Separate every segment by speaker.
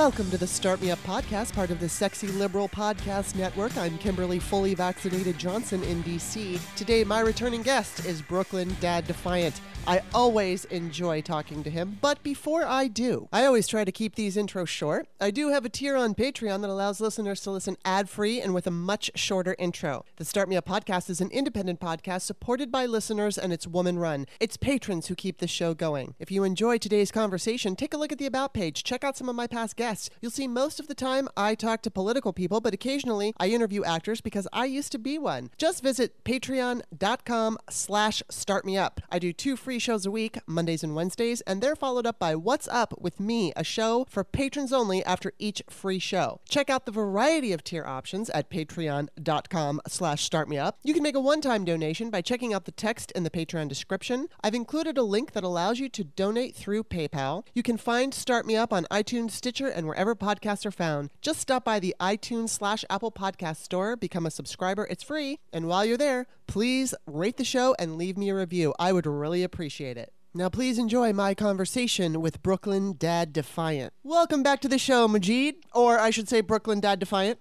Speaker 1: Welcome to the Start Me Up podcast, part of the Sexy Liberal Podcast Network. I'm Kimberly Fully Vaccinated Johnson in DC. Today, my returning guest is Brooklyn Dad Defiant. I always enjoy talking to him, but before I do, I always try to keep these intros short. I do have a tier on Patreon that allows listeners to listen ad free and with a much shorter intro. The Start Me Up podcast is an independent podcast supported by listeners and it's woman run. It's patrons who keep the show going. If you enjoy today's conversation, take a look at the About page, check out some of my past guests. You'll see most of the time I talk to political people, but occasionally I interview actors because I used to be one. Just visit patreon.com slash startmeup. I do two free shows a week, Mondays and Wednesdays, and they're followed up by What's Up with Me, a show for patrons only after each free show. Check out the variety of tier options at patreon.com slash startmeup. You can make a one-time donation by checking out the text in the Patreon description. I've included a link that allows you to donate through PayPal. You can find Start Me Up on iTunes, Stitcher, and wherever podcasts are found. Just stop by the iTunes slash Apple Podcast store, become a subscriber. It's free. And while you're there, please rate the show and leave me a review. I would really appreciate it. Now, please enjoy my conversation with Brooklyn Dad Defiant. Welcome back to the show, Majid, or I should say Brooklyn Dad Defiant.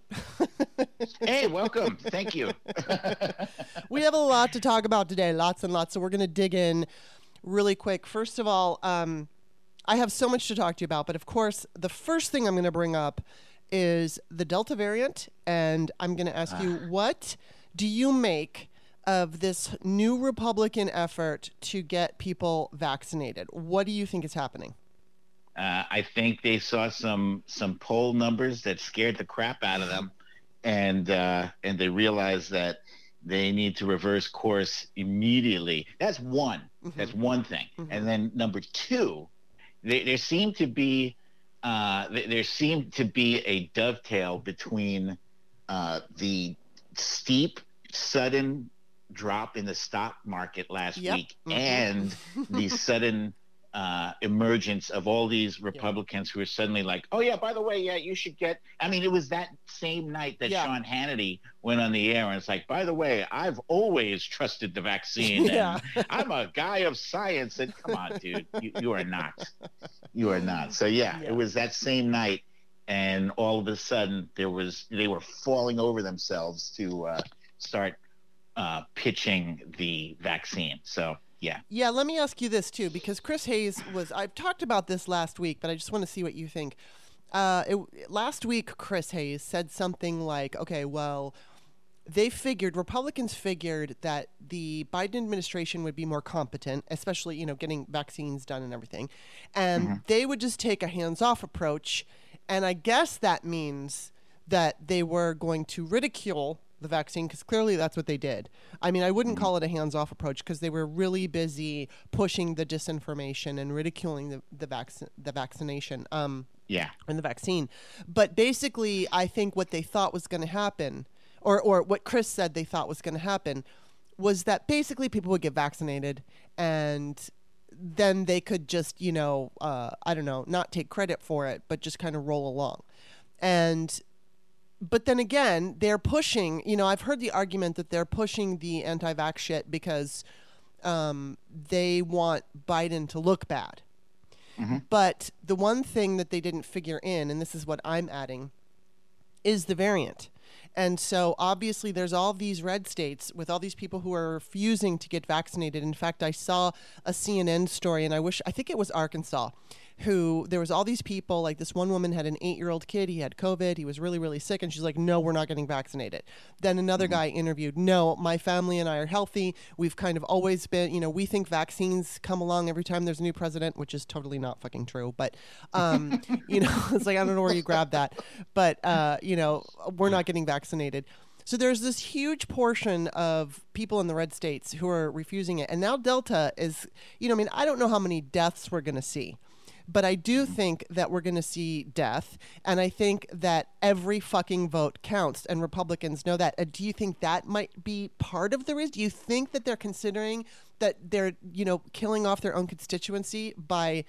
Speaker 2: hey, welcome. Thank you.
Speaker 1: we have a lot to talk about today, lots and lots. So we're going to dig in really quick. First of all, um, I have so much to talk to you about, but of course, the first thing I'm going to bring up is the Delta variant, and I'm going to ask you what do you make of this new Republican effort to get people vaccinated? What do you think is happening?
Speaker 2: Uh, I think they saw some some poll numbers that scared the crap out of them, and uh, and they realized that they need to reverse course immediately. That's one. Mm-hmm. That's one thing. Mm-hmm. And then number two, they, there seemed to be uh, there seemed to be a dovetail between uh, the steep, sudden drop in the stock market last yep. week mm-hmm. and the sudden uh, emergence of all these Republicans yeah. who are suddenly like, oh yeah, by the way, yeah, you should get. I mean, it was that same night that yeah. Sean Hannity went on the air and it's like, by the way, I've always trusted the vaccine. yeah. I'm a guy of science. And come on, dude, you, you are not. You are not. So yeah, yeah, it was that same night, and all of a sudden there was they were falling over themselves to uh, start uh, pitching the vaccine. So yeah.
Speaker 1: Yeah, let me ask you this too, because Chris Hayes was, I've talked about this last week, but I just want to see what you think. Uh, it, last week, Chris Hayes said something like, okay, well, they figured, Republicans figured that the Biden administration would be more competent, especially, you know, getting vaccines done and everything. And mm-hmm. they would just take a hands off approach. And I guess that means that they were going to ridicule the vaccine because clearly that's what they did. I mean, I wouldn't mm-hmm. call it a hands-off approach because they were really busy pushing the disinformation and ridiculing the the, vac- the vaccination. Um,
Speaker 2: yeah,
Speaker 1: and the vaccine. But basically, I think what they thought was going to happen, or or what Chris said they thought was going to happen, was that basically people would get vaccinated and then they could just you know uh, I don't know not take credit for it, but just kind of roll along. And but then again, they're pushing. You know, I've heard the argument that they're pushing the anti-vax shit because um, they want Biden to look bad. Mm-hmm. But the one thing that they didn't figure in, and this is what I'm adding, is the variant. And so obviously there's all these red states with all these people who are refusing to get vaccinated. In fact, I saw a CNN story and I wish I think it was Arkansas who there was all these people like this one woman had an 8-year-old kid, he had covid, he was really really sick and she's like no, we're not getting vaccinated. Then another mm-hmm. guy interviewed, "No, my family and I are healthy. We've kind of always been, you know, we think vaccines come along every time there's a new president, which is totally not fucking true, but um, you know, it's like I don't know where you grabbed that. But uh, you know, we're not getting vaccinated. So there's this huge portion of people in the red states who are refusing it. And now Delta is, you know, I mean, I don't know how many deaths we're going to see. But I do think that we're going to see death. And I think that every fucking vote counts. And Republicans know that. Uh, do you think that might be part of the reason? Do you think that they're considering that they're, you know, killing off their own constituency by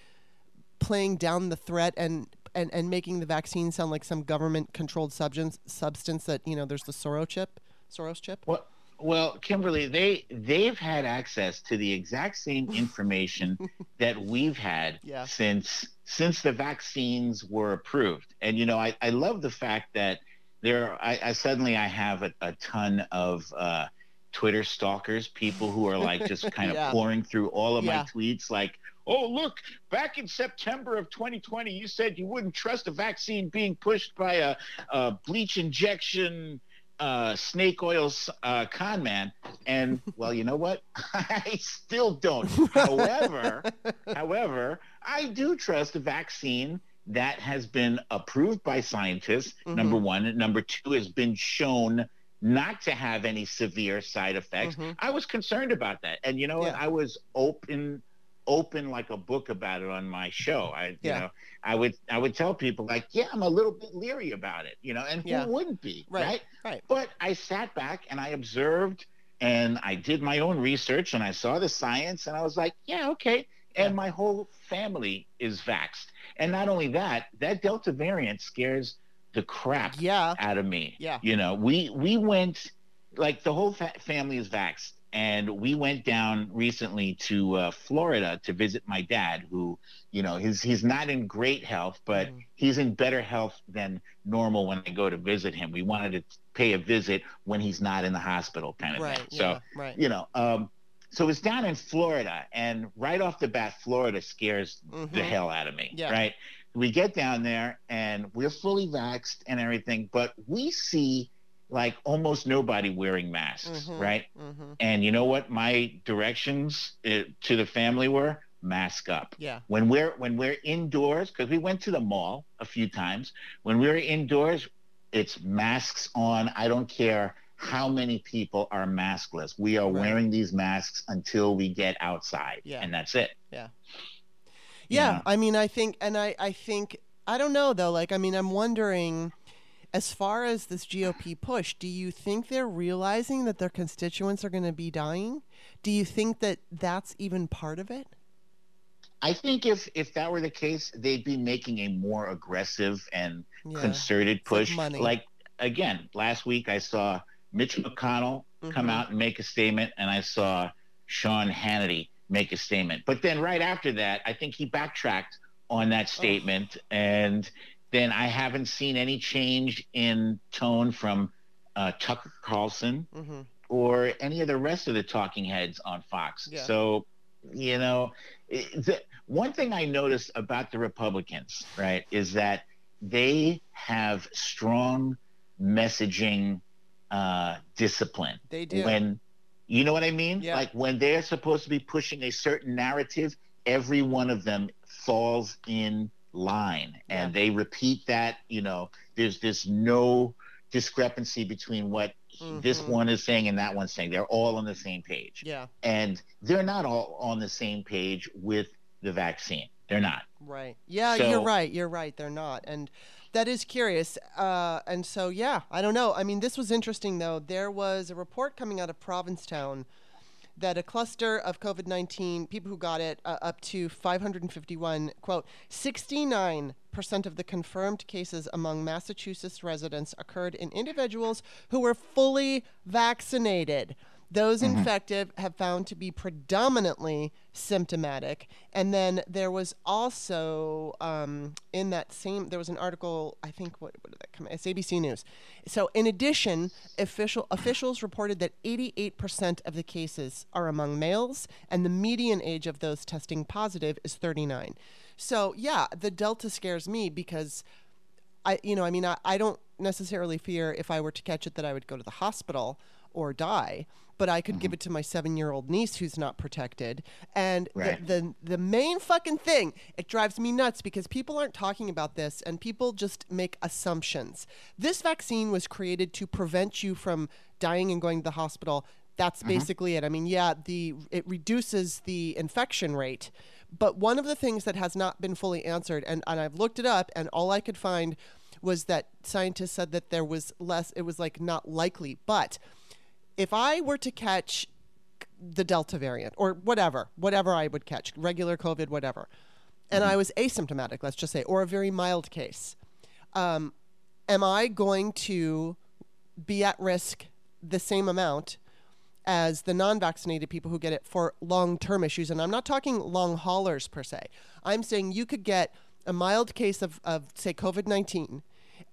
Speaker 1: playing down the threat and and, and making the vaccine sound like some government controlled substance substance that you know there's the Soros chip Soros chip.
Speaker 2: Well, Well, Kimberly, they they've had access to the exact same information that we've had
Speaker 1: Yeah.
Speaker 2: since since the vaccines were approved. And you know, I, I love the fact that there I, I suddenly I have a, a ton of uh, Twitter stalkers, people who are like just kind of
Speaker 1: Yeah.
Speaker 2: pouring through all of
Speaker 1: Yeah.
Speaker 2: my tweets like Oh, look, back in September of 2020, you said you wouldn't trust a vaccine being pushed by a, a bleach injection uh, snake oil uh, con man. And well, you know what? I still don't. However, however, I do trust a vaccine that has been approved by scientists.
Speaker 1: Mhm.
Speaker 2: Number one, and number two has been shown not to have any severe side effects.
Speaker 1: Mhm.
Speaker 2: I was concerned about that, and you know?
Speaker 1: Yeah.
Speaker 2: I was open open like a book about it on my show. I you know I would I would tell people like, yeah, I'm a little bit leery about it, you know, and
Speaker 1: Yeah.
Speaker 2: who wouldn't be,
Speaker 1: Right.
Speaker 2: right?
Speaker 1: Right.
Speaker 2: But I sat back and I observed and I did my own research and I saw the science and I was like, yeah, okay. And
Speaker 1: Yeah.
Speaker 2: my whole family is vaxxed. And not only that, that Delta variant scares the crap
Speaker 1: Yeah.
Speaker 2: out of me.
Speaker 1: Yeah.
Speaker 2: You know, we we went like the whole fa- family is vaxxed, and we went down recently to uh, Florida to visit my dad, who you know he's he's not in great health, but
Speaker 1: Mhm.
Speaker 2: he's in better health than normal when I go to visit him. We wanted to pay a visit when he's not in the hospital, kind of
Speaker 1: Right.
Speaker 2: thing. So
Speaker 1: yeah. Right.
Speaker 2: you know. Um, so it's down in Florida, and right off the bat, Florida scares the
Speaker 1: Mhm.
Speaker 2: hell out of me.
Speaker 1: Yeah.
Speaker 2: Right. We get down there and we're fully vaxxed and everything, but we see like almost nobody wearing masks,
Speaker 1: Mhm.
Speaker 2: right?
Speaker 1: Mhm.
Speaker 2: And you know what my directions uh, to the family were? Mask up.
Speaker 1: Yeah.
Speaker 2: When we're when we're indoors, because we went to the mall a few times. When we're indoors, it's masks on. I don't care how many people are maskless. We are
Speaker 1: Right.
Speaker 2: wearing these masks until we get outside,
Speaker 1: Yeah.
Speaker 2: and that's it.
Speaker 1: Yeah,
Speaker 2: Yeah.
Speaker 1: I mean, I think, and I, I think, I don't know though. Like, I mean, I'm wondering, as far as this GOP push, do you think they're realizing that their constituents are going to be dying? Do you think that that's even part of it?
Speaker 2: I think if if that were the case, they'd be making a more aggressive and
Speaker 1: Yeah.
Speaker 2: concerted push. Like again, last week I saw Mitch McConnell come
Speaker 1: Mhm.
Speaker 2: out and make a statement, and I saw Sean Hannity make a statement. But then right after that, I think he backtracked on that statement, and then I haven't seen any change in tone from uh, Tucker Carlson
Speaker 1: Mm-hmm.
Speaker 2: or any of the rest of the talking heads on Fox.
Speaker 1: Yeah.
Speaker 2: So, you know, it, the, one thing I noticed about the Republicans, right, is that they have strong messaging uh, discipline.
Speaker 1: They do.
Speaker 2: When, you know what I mean?
Speaker 1: Yeah.
Speaker 2: Like when they're supposed to be pushing a certain narrative, every one of them falls in line and they repeat that, you know, there's this no discrepancy between what this
Speaker 1: Mhm.
Speaker 2: one is saying and that one's saying. They're all on the same page.
Speaker 1: yeah.
Speaker 2: And they're not all on the same page with the vaccine. They're not.
Speaker 1: Right. Yeah,
Speaker 2: So-
Speaker 1: you're right. You're right. They're not. And that is curious. Uh, and so, yeah, I don't know. I mean, this was interesting, though. There was a report coming out of Provincetown that a cluster of COVID 19 people who got it uh, up to 551, quote, 69% of the confirmed cases among Massachusetts residents occurred in individuals who were fully vaccinated. Those infected have found to be predominantly symptomatic. And then there was also um, in that same there was an article I think what, what did that come? It's ABC News. So in addition, official officials reported that 88% of the cases are among males, and the median age of those testing positive is 39. So yeah, the Delta scares me because I, you know, I mean, I, I don't necessarily fear if I were to catch it that I would go to the hospital or die, but I could give mm-hmm. it to my seven year old niece who's not protected. And
Speaker 2: Right.
Speaker 1: the, the, the main fucking thing, it drives me nuts because people aren't talking about this and people just make assumptions. This vaccine was created to prevent you from dying and going to the hospital. That's mm-hmm. basically it. I mean, yeah, the it reduces the infection rate, but one of the things that has not been fully answered, and, and I've looked it up, and all I could find was that scientists said that there was less, it was like not likely. But if I were to catch the Delta variant or whatever, whatever I would catch, regular COVID, whatever, and I was asymptomatic, let's just say, or a very mild case, um, am I going to be at risk the same amount as the non-vaccinated people who get it for long-term issues? And i'm not talking long haulers per se. I'm saying you could get a mild case of, of say covid-19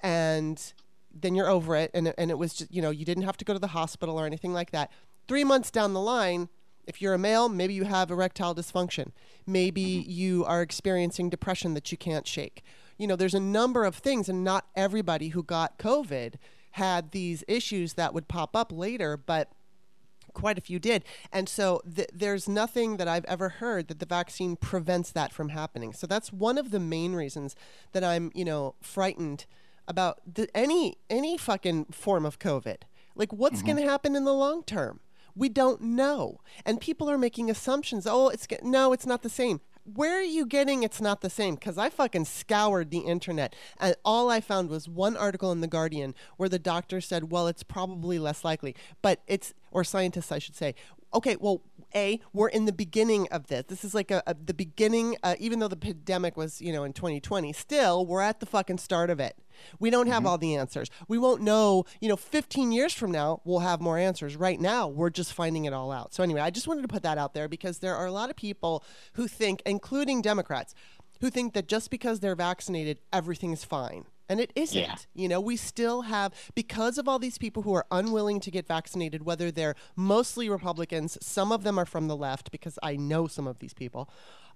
Speaker 1: and then you're over it. And, and it was just you know you didn't have to go to the hospital or anything like that. Three months down the line if you're a male maybe you have erectile dysfunction. Maybe mm-hmm. you are experiencing depression that you can't shake. You know there's a number of things and not everybody who got covid had these issues that would pop up later but quite a few did. And so th- there's nothing that I've ever heard that the vaccine prevents that from happening. So that's one of the main reasons that I'm, you know, frightened about the, any any fucking form of COVID. Like what's mm-hmm. going to happen in the long term? We don't know. And people are making assumptions. Oh, it's no, it's not the same. Where are you getting it's not the same? Because I fucking scoured the internet and all I found was one article in The Guardian where the doctor said, well, it's probably less likely. But it's, or scientists, I should say, okay, well, A, we're in the beginning of this. This is like a, a the beginning, uh, even though the pandemic was, you know, in 2020, still, we're at the fucking start of it. We don't have all the answers. We won't know, you know, 15 years from now, we'll have more answers. Right now, we're just finding it all out. So, anyway, I just wanted to put that out there because there are a lot of people who think, including Democrats, who think that just because they're vaccinated, everything's fine. And it isn't.
Speaker 2: Yeah.
Speaker 1: You know, we still have, because of all these people who are unwilling to get vaccinated, whether they're mostly Republicans, some of them are from the left, because I know some of these people.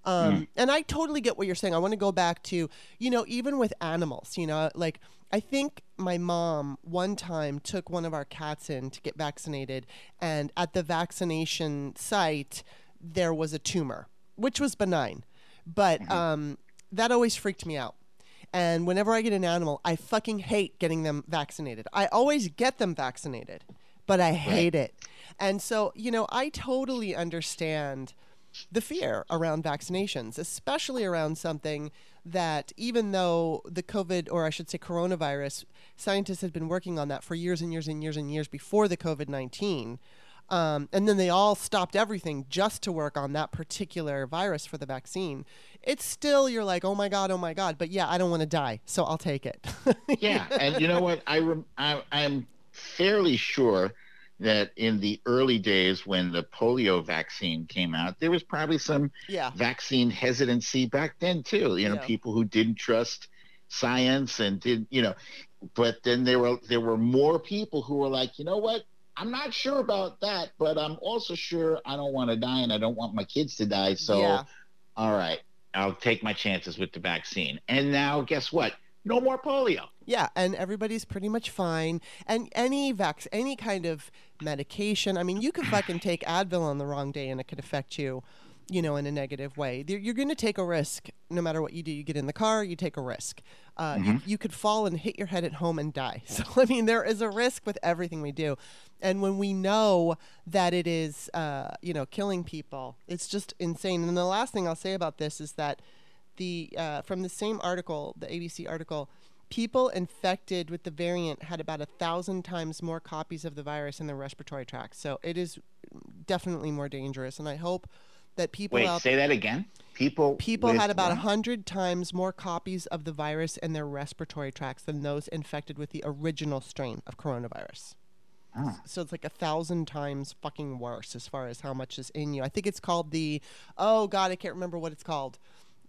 Speaker 1: Um, And I totally get what you're saying. I want to go back to, you know, even with animals, you know, like I think my mom one time took one of our cats in to get vaccinated, and at the vaccination site, there was a tumor, which was benign. But um, that always freaked me out. And whenever I get an animal, I fucking hate getting them vaccinated. I always get them vaccinated, but I hate it. And so, you know, I totally understand the fear around vaccinations, especially around something that even though the COVID, or I should say coronavirus, scientists had been working on that for years and years and years and years before the COVID 19. Um, and then they all stopped everything just to work on that particular virus for the vaccine. It's still, you're like, oh my God, oh my God. But yeah, I don't want to die, so I'll take it.
Speaker 2: yeah, and you know what? I, rem- I I'm fairly sure that in the early days when the polio vaccine came out, there was probably some
Speaker 1: yeah.
Speaker 2: vaccine hesitancy back then too. You know,
Speaker 1: Yeah.
Speaker 2: people who didn't trust science and did you know, but then there were there were more people who were like, you know what? I'm not sure about that, but I'm also sure I don't want to die and I don't want my kids to die. So,
Speaker 1: Yeah.
Speaker 2: all right, I'll take my chances with the vaccine. And now, guess what? No more polio.
Speaker 1: Yeah, and everybody's pretty much fine. And any vax, any kind of medication. I mean, you could fucking take Advil on the wrong day, and it could affect you, you know, in a negative way. You're, you're going to take a risk no matter what you do. You get in the car, you take a risk. Uh, you, you could fall and hit your head at home and die. So I mean, there is a risk with everything we do. And when we know that it is, uh, you know, killing people, it's just insane. And the last thing I'll say about this is that the uh, from the same article, the ABC article, people infected with the variant had about a thousand times more copies of the virus in their respiratory tract. So it is definitely more dangerous. And I hope that people
Speaker 2: Wait,
Speaker 1: out
Speaker 2: say that again. People
Speaker 1: people had about a
Speaker 2: what?
Speaker 1: hundred times more copies of the virus in their respiratory tracts than those infected with the original strain of coronavirus.
Speaker 2: Oh.
Speaker 1: So it's like a thousand times fucking worse as far as how much is in you. I think it's called the oh god, I can't remember what it's called.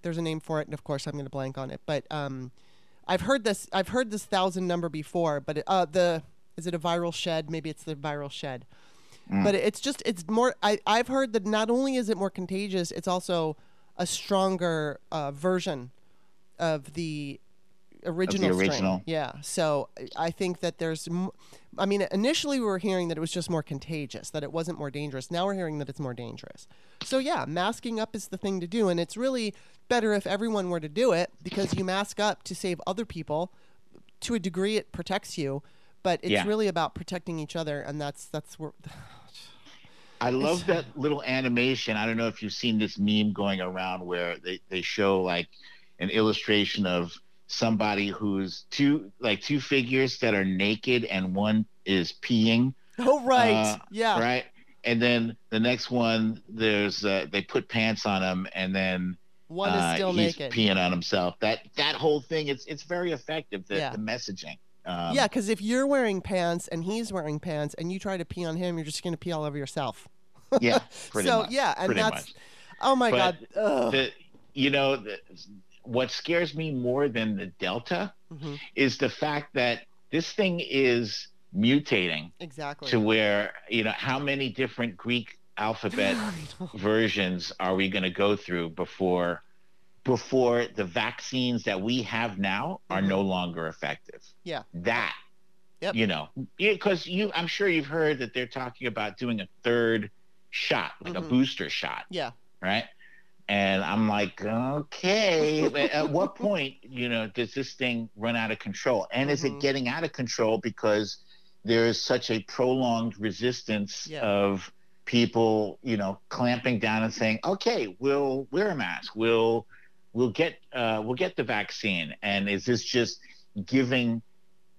Speaker 1: There's a name for it, and of course I'm going to blank on it. But um, I've heard this. I've heard this thousand number before. But it, uh, the is it a viral shed? Maybe it's the viral shed. But it's just it's more. I I've heard that not only is it more contagious, it's also a stronger uh, version of the original, strain.
Speaker 2: original.
Speaker 1: Yeah. So I- I think that there's. m- I mean, initially we were hearing that it was just more contagious, that it wasn't more dangerous. Now we're hearing that it's more dangerous. So yeah, masking up is the thing to do, and it's really better if everyone were to do it because you mask up to save other people. To a degree, it protects you, but it's
Speaker 2: Yeah.
Speaker 1: really about protecting each other, and that's that's where.
Speaker 2: I love that little animation. I don't know if you've seen this meme going around where they, they show like an illustration of somebody who's two like two figures that are naked and one is peeing,
Speaker 1: Oh right,
Speaker 2: Uh,
Speaker 1: yeah,
Speaker 2: right? And then the next one, there's uh, they put pants on him, and then
Speaker 1: one
Speaker 2: uh,
Speaker 1: is still
Speaker 2: he's
Speaker 1: naked.
Speaker 2: peeing on himself. That that whole thing, it's it's very effective. The,
Speaker 1: Yeah.
Speaker 2: the messaging. Um,
Speaker 1: yeah, because if you're wearing pants and he's wearing pants and you try to pee on him, you're just going to pee all over yourself.
Speaker 2: Yeah, pretty
Speaker 1: so
Speaker 2: much.
Speaker 1: yeah, and
Speaker 2: pretty
Speaker 1: that's
Speaker 2: much.
Speaker 1: oh my
Speaker 2: But
Speaker 1: god.
Speaker 2: The, you know, the, what scares me more than the Delta
Speaker 1: Mhm.
Speaker 2: is the fact that this thing is mutating
Speaker 1: Exactly.
Speaker 2: to where you know how many different Greek alphabet versions are we going to go through before before the vaccines that we have now are
Speaker 1: Mhm.
Speaker 2: no longer effective
Speaker 1: Yeah.
Speaker 2: that
Speaker 1: Yep.
Speaker 2: you know because you i'm sure you've heard that they're talking about doing a third shot like
Speaker 1: Mhm.
Speaker 2: a booster shot
Speaker 1: Yeah.
Speaker 2: right and i'm like okay at what point you know does this thing run out of control and is
Speaker 1: Mhm.
Speaker 2: it getting out of control because there is such a prolonged resistance
Speaker 1: Yeah.
Speaker 2: of people you know clamping down and saying okay we'll wear a mask we'll we'll get uh, we'll get the vaccine and is this just giving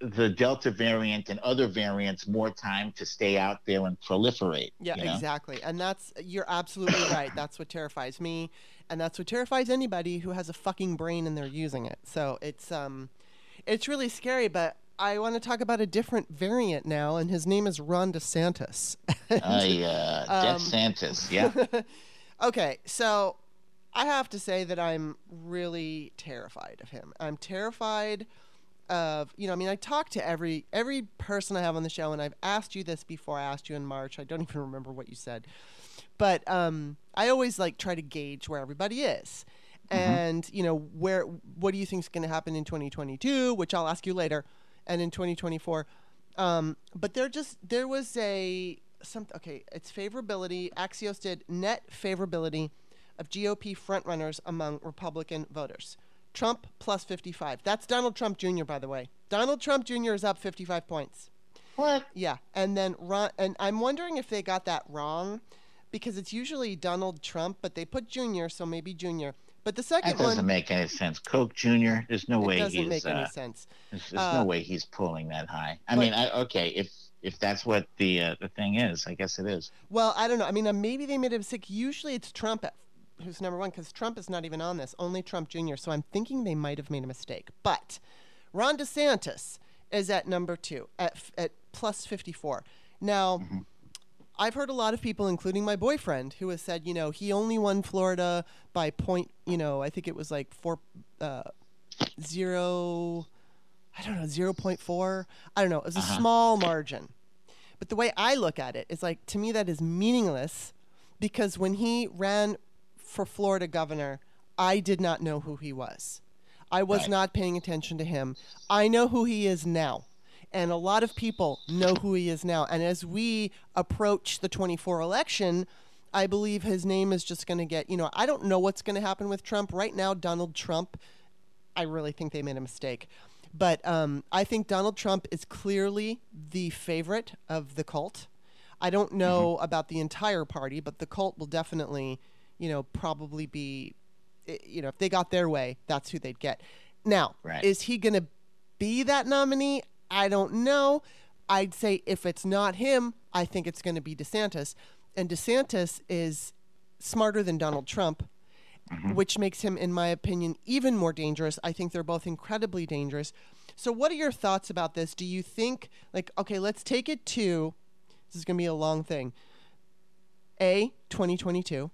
Speaker 2: the delta variant and other variants more time to stay out there and proliferate
Speaker 1: Yeah,
Speaker 2: you know?
Speaker 1: exactly. And that's you're absolutely right. That's what terrifies me, and that's what terrifies anybody who has a fucking brain and they're using it. So it's um, it's really scary. But I want to talk about a different variant now, and his name is Ron DeSantis.
Speaker 2: I, uh, Death
Speaker 1: Um,
Speaker 2: Santis, yeah.
Speaker 1: okay, so I have to say that I'm really terrified of him. I'm terrified of you know. I mean, I talk to every every person I have on the show, and I've asked you this before. I asked you in March. I don't even remember what you said, but um, I always like try to gauge where everybody is. And you know where what do you think is going to happen in 2022, which I'll ask you later, and in 2024. Um, but there just there was a some okay. It's favorability. Axios did net favorability of GOP frontrunners among Republican voters. Trump plus 55. That's Donald Trump Jr. By the way, Donald Trump Jr. is up 55 points.
Speaker 2: What?
Speaker 1: Yeah, and then Ron, and I'm wondering if they got that wrong, because it's usually Donald Trump, but they put Jr. So maybe Jr. But the second
Speaker 2: That doesn't
Speaker 1: one,
Speaker 2: make any sense. Coke Jr. There's no
Speaker 1: it
Speaker 2: way
Speaker 1: doesn't
Speaker 2: he's.
Speaker 1: make
Speaker 2: uh,
Speaker 1: any sense.
Speaker 2: There's, there's
Speaker 1: Uh,
Speaker 2: no way he's pulling that high. I
Speaker 1: but-
Speaker 2: mean, I, okay, if if that's what the uh, the thing is, I guess it is.
Speaker 1: Well, I don't know. I mean, uh, maybe they made a mistake. Usually it's Trump at, who's number one because Trump is not even on this, only Trump Jr. So I'm thinking they might have made a mistake. But Ron DeSantis is at number two at, f- at plus 54. Now, I've heard a lot of people, including my boyfriend, who has said, you know, he only won Florida by point, you know, I think it was like four, uh, zero, I don't know, 0.4. I don't know. It was a
Speaker 2: Uh-huh.
Speaker 1: small margin. But the way I look at it is like, to me, that is meaningless because when he ran for Florida governor, I did not know who he was. I was
Speaker 2: Right.
Speaker 1: not paying attention to him. I know who he is now. And a lot of people know who he is now. And as we approach the 24 election, I believe his name is just going to get, you know, I don't know what's going to happen with Trump. Right now, Donald Trump, I really think they made a mistake. But um, I think Donald Trump is clearly the favorite of the cult. I don't know about the entire party, but the cult will definitely, you know, probably be, eh, you know, if they got their way, that's who they'd get. Now,
Speaker 2: Right.
Speaker 1: is he going to be that nominee? I don't know. I'd say if it's not him, I think it's going to be DeSantis. And DeSantis is smarter than Donald Trump, mm-hmm. which makes him, in my opinion, even more dangerous. I think they're both incredibly dangerous. So, what are your thoughts about this? Do you think, like, okay, let's take it to this is going to be a long thing. A, 2022.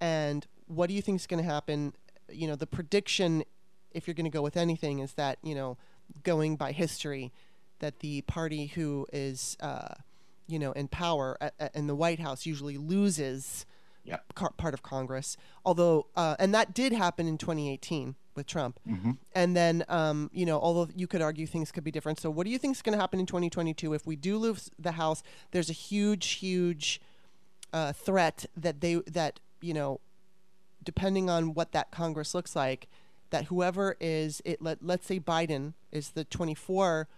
Speaker 1: And what do you think is going to happen? You know, the prediction, if you're going to go with anything, is that, you know, going by history, that the party who is, uh, you know, in power at, at, in the White House usually loses car- part of Congress. Although, uh, and that did happen in 2018 with Trump.
Speaker 2: Mm-hmm.
Speaker 1: And then, um, you know, although you could argue things could be different. So, what do you think is going to happen in 2022 if we do lose the House? There's a huge, huge uh, threat that they that you know, depending on what that Congress looks like, that whoever is it, let let's say Biden is the 24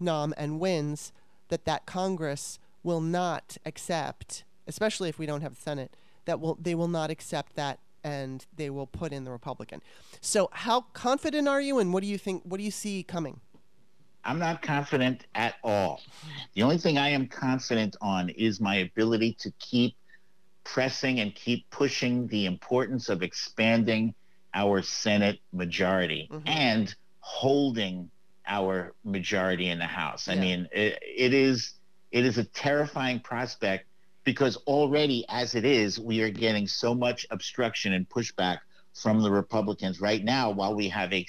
Speaker 1: nom and wins, that that Congress will not accept, especially if we don't have the Senate, that will they will not accept that and they will put in the Republican. So how confident are you and what do you think what do you see coming?
Speaker 2: I'm not confident at all. The only thing I am confident on is my ability to keep pressing and keep pushing the importance of expanding our Senate majority
Speaker 1: Mhm.
Speaker 2: and holding our majority in the House. I
Speaker 1: Yeah.
Speaker 2: mean, it, it is it is a terrifying prospect because already as it is, we are getting so much obstruction and pushback from the Republicans right now while we have a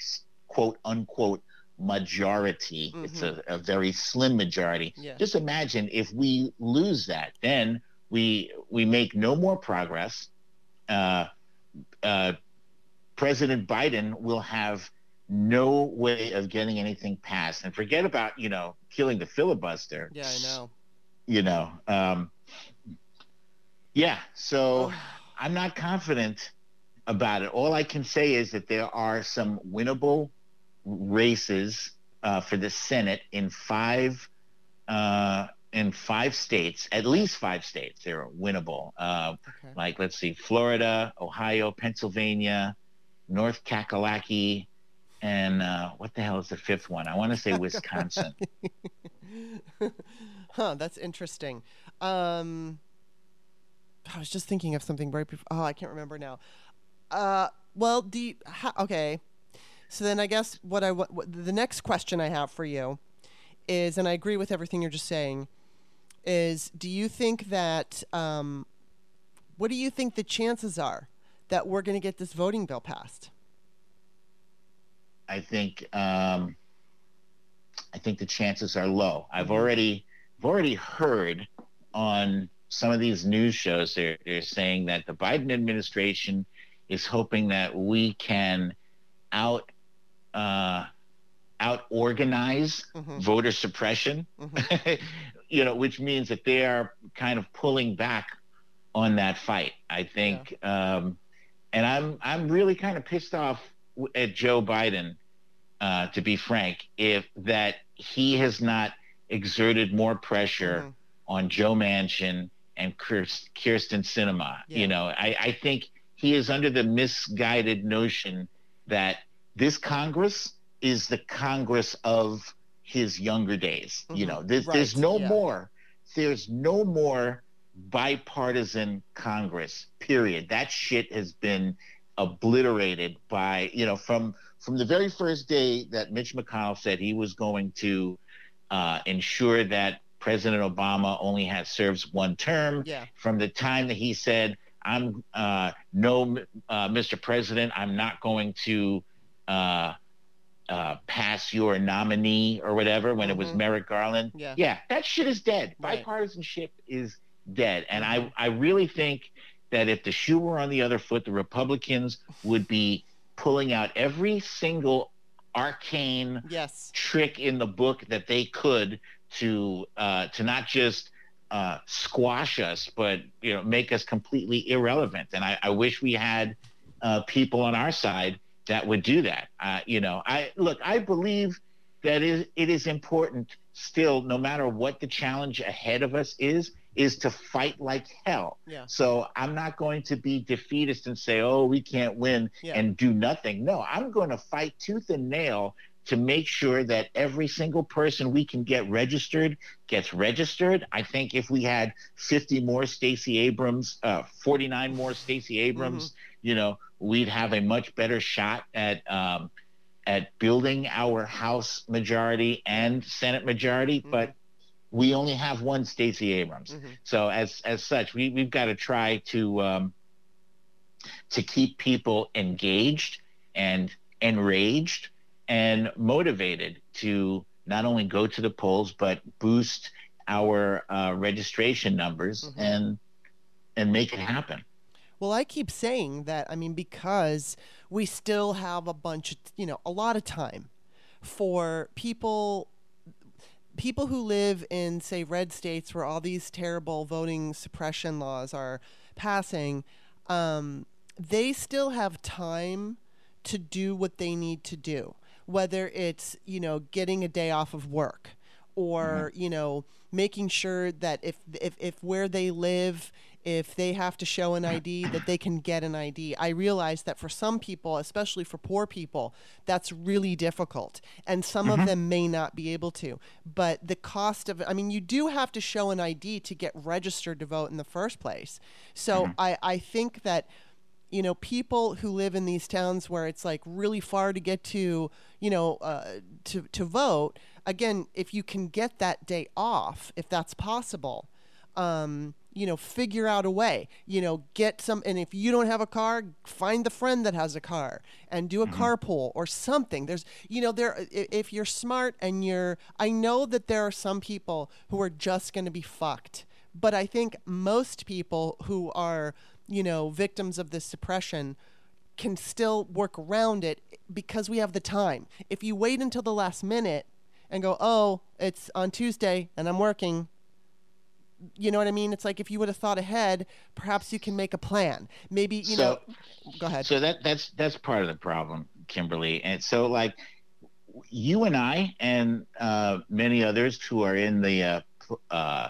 Speaker 2: quote unquote majority. It's a, a very slim majority.
Speaker 1: Yeah.
Speaker 2: Just imagine if we lose that, then we we make no more progress. Uh, uh, President Biden will have no way of getting anything passed. And forget about you know killing the filibuster.
Speaker 1: Yeah, I know.
Speaker 2: You know, um, yeah. So
Speaker 1: Oh.
Speaker 2: I'm not confident about it. All I can say is that there are some winnable races uh, for the Senate in five uh, in five states, at least five states. They're winnable. Uh,
Speaker 1: Okay.
Speaker 2: like let's see, Florida, Ohio, Pennsylvania, North Kakalaki, and uh, what the hell is the fifth one? I want to say Wisconsin.
Speaker 1: huh, that's interesting. Um, I was just thinking of something right before. Oh, I can't remember now. Uh, well, do you, ha, okay. So then I guess what I what, the next question I have for you is, and I agree with everything you're just saying, is do you think that um, what do you think the chances are that we're going to get this voting bill passed?
Speaker 2: I think um, I think the chances are low. I've already I've already heard on some of these news shows they're they're saying that the Biden administration is hoping that we can out uh, out organize
Speaker 1: Mhm.
Speaker 2: voter suppression,
Speaker 1: Mhm.
Speaker 2: you know, which means that they are kind of pulling back on that fight. I think, um, and I'm I'm really kind of pissed off at Joe Biden, uh, to be frank, if that he has not exerted more pressure
Speaker 1: Mhm.
Speaker 2: on Joe Manchin and Kyrsten Sinema.
Speaker 1: Yeah.
Speaker 2: You know, I, I think he is under the misguided notion that this Congress is the Congress of his younger days. You
Speaker 1: Mhm.
Speaker 2: know, there's, there's no
Speaker 1: yeah.
Speaker 2: more, there's no more bipartisan Congress. Period. That shit has been obliterated by you know from from the very first day that Mitch McConnell said he was going to uh, ensure that President Obama only has serves one term.
Speaker 1: Yeah.
Speaker 2: From the time that he said, "I'm uh, no, uh, Mr. President, I'm not going to uh, pass your nominee or whatever," when it was
Speaker 1: Mhm.
Speaker 2: Merrick Garland.
Speaker 1: Yeah.
Speaker 2: Yeah, that shit is dead.
Speaker 1: Right.
Speaker 2: Bipartisanship is dead, and. I I really think that if the shoe were on the other foot, the Republicans would be pulling out every single arcane
Speaker 1: Yes.
Speaker 2: trick in the book that they could to uh, to not just uh, squash us, but you know make us completely irrelevant. And I, I wish we had uh, people on our side that would do that. Uh, you know, I look, I believe that is it is important still, no matter what the challenge ahead of us is, is to fight like hell.
Speaker 1: Yeah.
Speaker 2: So I'm not going to be defeatist and say, "Oh, we can't win,"
Speaker 1: Yeah.
Speaker 2: and do nothing. No, I'm going to fight tooth and nail to make sure that every single person we can get registered gets registered. I think if we had 50 more Stacey Abrams, uh, 49 more Stacey Abrams, you know, we'd have a much better shot at um, at building our House majority and Senate majority.
Speaker 1: Mhm.
Speaker 2: But we only have one Stacey Abrams.
Speaker 1: Mhm.
Speaker 2: So as as such, we we've got to try to um, to keep people engaged and enraged and motivated to not only go to the polls but boost our uh, registration numbers
Speaker 1: Mhm.
Speaker 2: and and make it happen.
Speaker 1: Well, I keep saying that, I mean, because we still have a bunch, of, you know, a lot of time for people people who live in say red states where all these terrible voting suppression laws are passing um, they still have time to do what they need to do whether it's you know getting a day off of work or mm-hmm. you know making sure that if if, if where they live if they have to show an ID that they can get an ID. I realize that for some people, especially for poor people, that's really difficult and some of mm-hmm. them may not be able to. But the cost of I mean you do have to show an ID to get registered to vote in the first place. So mm-hmm. I I think that you know, people who live in these towns where it's like really far to get to, you know, uh, to to vote. Again, if you can get that day off, if that's possible, um, you know, figure out a way. You know, get some. And if you don't have a car, find the friend that has a car and do a
Speaker 2: Mm-hmm.
Speaker 1: carpool or something. There's, you know, there. If you're smart and you're, I know that there are some people who are just going to be fucked, but I think most people who are, you know, victims of this suppression can still work around it because we have the time. If you wait until the last minute and go, oh, it's on Tuesday and I'm working, you know what I mean? It's like if you would have thought ahead, perhaps you can make a plan. Maybe, you know, go ahead.
Speaker 2: So that that's that's part of the problem, Kimberly. And so like you and I and uh, many others who are in the uh, uh,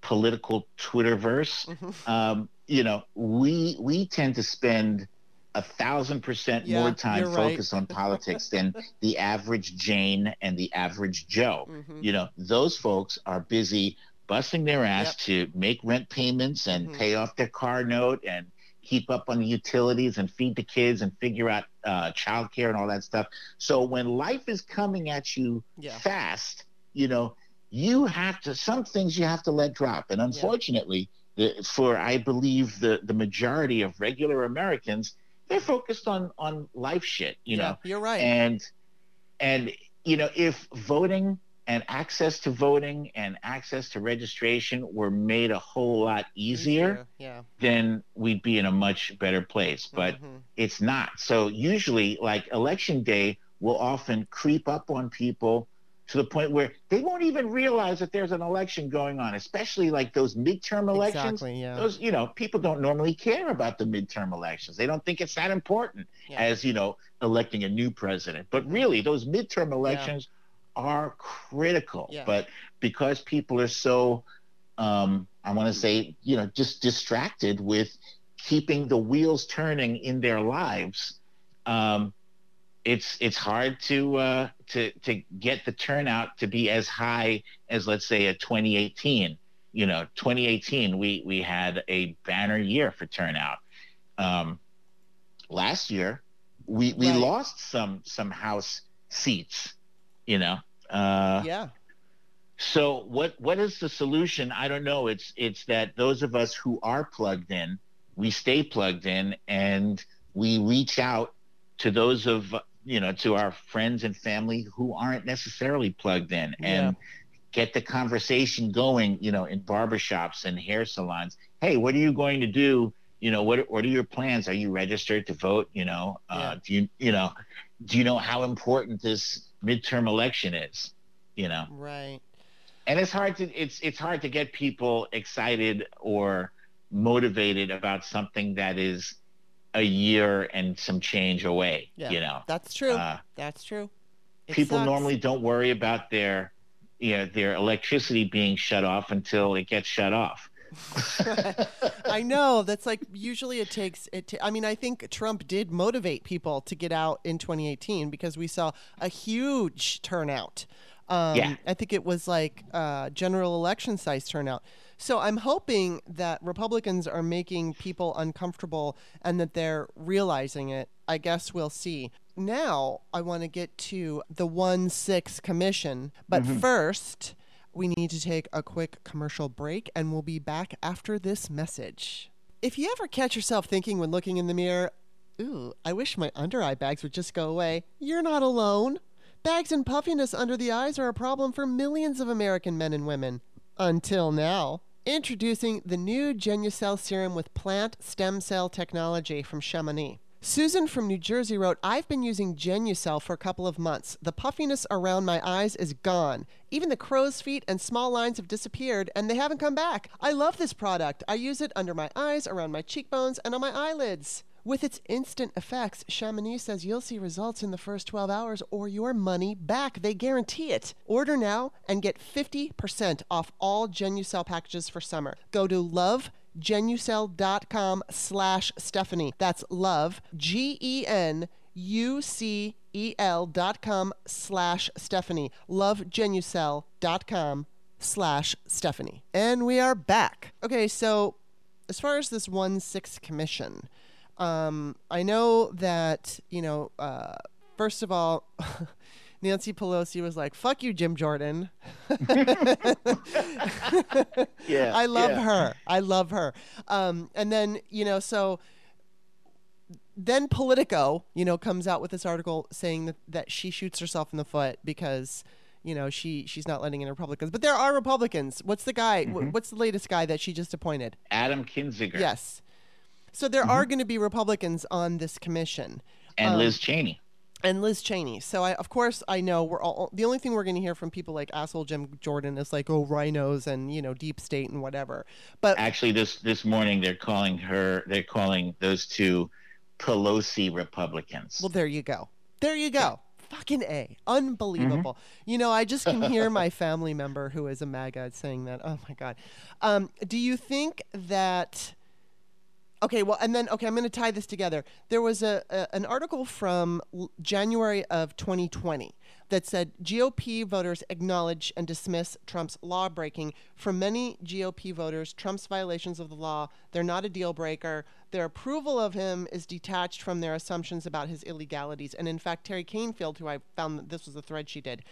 Speaker 2: political Twitterverse,
Speaker 1: Mhm.
Speaker 2: um, you know, we we tend to spend a thousand percent
Speaker 1: Yeah,
Speaker 2: more time
Speaker 1: you're right.
Speaker 2: focused on politics than the average Jane and the average Joe.
Speaker 1: Mhm.
Speaker 2: You know, those folks are busy busting their ass to make rent payments and
Speaker 1: Mhm.
Speaker 2: pay off their car note and keep up on the utilities and feed the kids and figure out uh, childcare and all that stuff. So when life is coming at you
Speaker 1: Yeah.
Speaker 2: fast, you know, you have to some things you have to let drop. And unfortunately, for I believe the the majority of regular Americans, they're focused on on life shit. You
Speaker 1: yeah,
Speaker 2: know,
Speaker 1: you're right.
Speaker 2: and and you know if voting and access to voting and access to registration were made a whole lot easier,
Speaker 1: Yeah.
Speaker 2: then we'd be in a much better place but
Speaker 1: Mhm.
Speaker 2: it's not so usually like election day will often creep up on people to the point where they won't even realize that there's an election going on especially like those midterm elections
Speaker 1: Exactly. Yeah.
Speaker 2: those you know people don't normally care about the midterm elections they don't think it's that important
Speaker 1: Yeah.
Speaker 2: as you know electing a new president but really those midterm elections are critical
Speaker 1: Yeah.
Speaker 2: but because people are so um i want to say you know just distracted with keeping the wheels turning in their lives um it's it's hard to uh to to get the turnout to be as high as let's say a 2018 you know 2018 we we had a banner year for turnout um last year we we
Speaker 1: Right.
Speaker 2: lost some some house seats you know uh
Speaker 1: yeah.
Speaker 2: so what what is the solution i don't know it's it's that those of us who are plugged in we stay plugged in and we reach out to those of you know to our friends and family who aren't necessarily plugged in and get the conversation going you know in barbershops and hair salons. Hey what are you going to do? You know what what are your plans? Are you registered to vote? You know uh,
Speaker 1: Yeah.
Speaker 2: do you you know do you know how important this midterm election is? You know?
Speaker 1: Right.
Speaker 2: and it's hard to it's it's hard to get people excited or motivated about something that is a year and some change away
Speaker 1: Yeah.
Speaker 2: you know
Speaker 1: That's true.
Speaker 2: uh,
Speaker 1: That's true. It
Speaker 2: people
Speaker 1: sucks.
Speaker 2: normally don't worry about their you know their electricity being shut off until it gets shut off
Speaker 1: I know that's like usually it takes it. ta- I mean, I think Trump did motivate people to get out in 2018 because we saw a huge turnout. Um,
Speaker 2: Yeah.
Speaker 1: I think it was like uh, general election size turnout. So I'm hoping that Republicans are making people uncomfortable and that they're realizing it. I guess we'll see. Now I want to get to the one six commission, but mm-hmm. first we need to take a quick commercial break and we'll be back after this message. If you ever catch yourself thinking when looking in the mirror, ooh, I wish my under eye bags would just go away, you're not alone. Bags and puffiness under the eyes are a problem for millions of American men and women. Until now. Introducing the new Genucell serum with plant stem cell technology from Chamonix. Susan from New Jersey wrote, I've been using Genucell for a couple of months. The puffiness around my eyes is gone. Even the crow's feet and small lines have disappeared, and they haven't come back. I love this product. I use it under my eyes, around my cheekbones, and on my eyelids. With its instant effects, Chamonix says you'll see results in the first 12 hours or your money back. They guarantee it. Order now and get 50% off all Genucell packages for summer. Go to lovegenucell.com slash Stephanie. That's love, G-E-N, U-C-E-L dot com slash Stephanie. Lovegenucell.com slash Stephanie. And we are back. Okay, so as far as this 1 6 commission, Um, I know that you know. Uh, first of all, Nancy Pelosi was like, "Fuck you, Jim Jordan."
Speaker 2: Yeah.
Speaker 1: I love
Speaker 2: yeah.
Speaker 1: her. I love her. Um, and then you know, so then Politico, you know, comes out with this article saying that, that she shoots herself in the foot because you know she she's not letting in Republicans. But there are Republicans. What's the guy?
Speaker 2: Mm-hmm.
Speaker 1: what's the latest guy that she just appointed?
Speaker 2: Adam Kinzinger
Speaker 1: Yes. So there are going to be Republicans on this commission.
Speaker 2: and
Speaker 1: um,
Speaker 2: Liz Cheney.
Speaker 1: and Liz Cheney. So I, of course, I know we're all the only thing we're going to hear from people like asshole Jim Jordan is like, oh, RINOs and you know deep state and whatever. But
Speaker 2: Actually, this this morning they're calling her. They're calling those two Pelosi Republicans.
Speaker 1: well, there you go, there you go. Fucking a, unbelievable. You know, I just can hear my family member who is a MAGA saying that. Oh my god. Um, do you think that? Okay, well, and then okay, I'm going to tie this together. There was a, a an article from January of 2020 that said GOP voters acknowledge and dismiss Trump's law breaking. For many GOP voters, Trump's violations of the law they're not a deal breaker. Their approval of him is detached from their assumptions about his illegalities. And in fact, Teri Kanefield, who I found that this was the thread she did,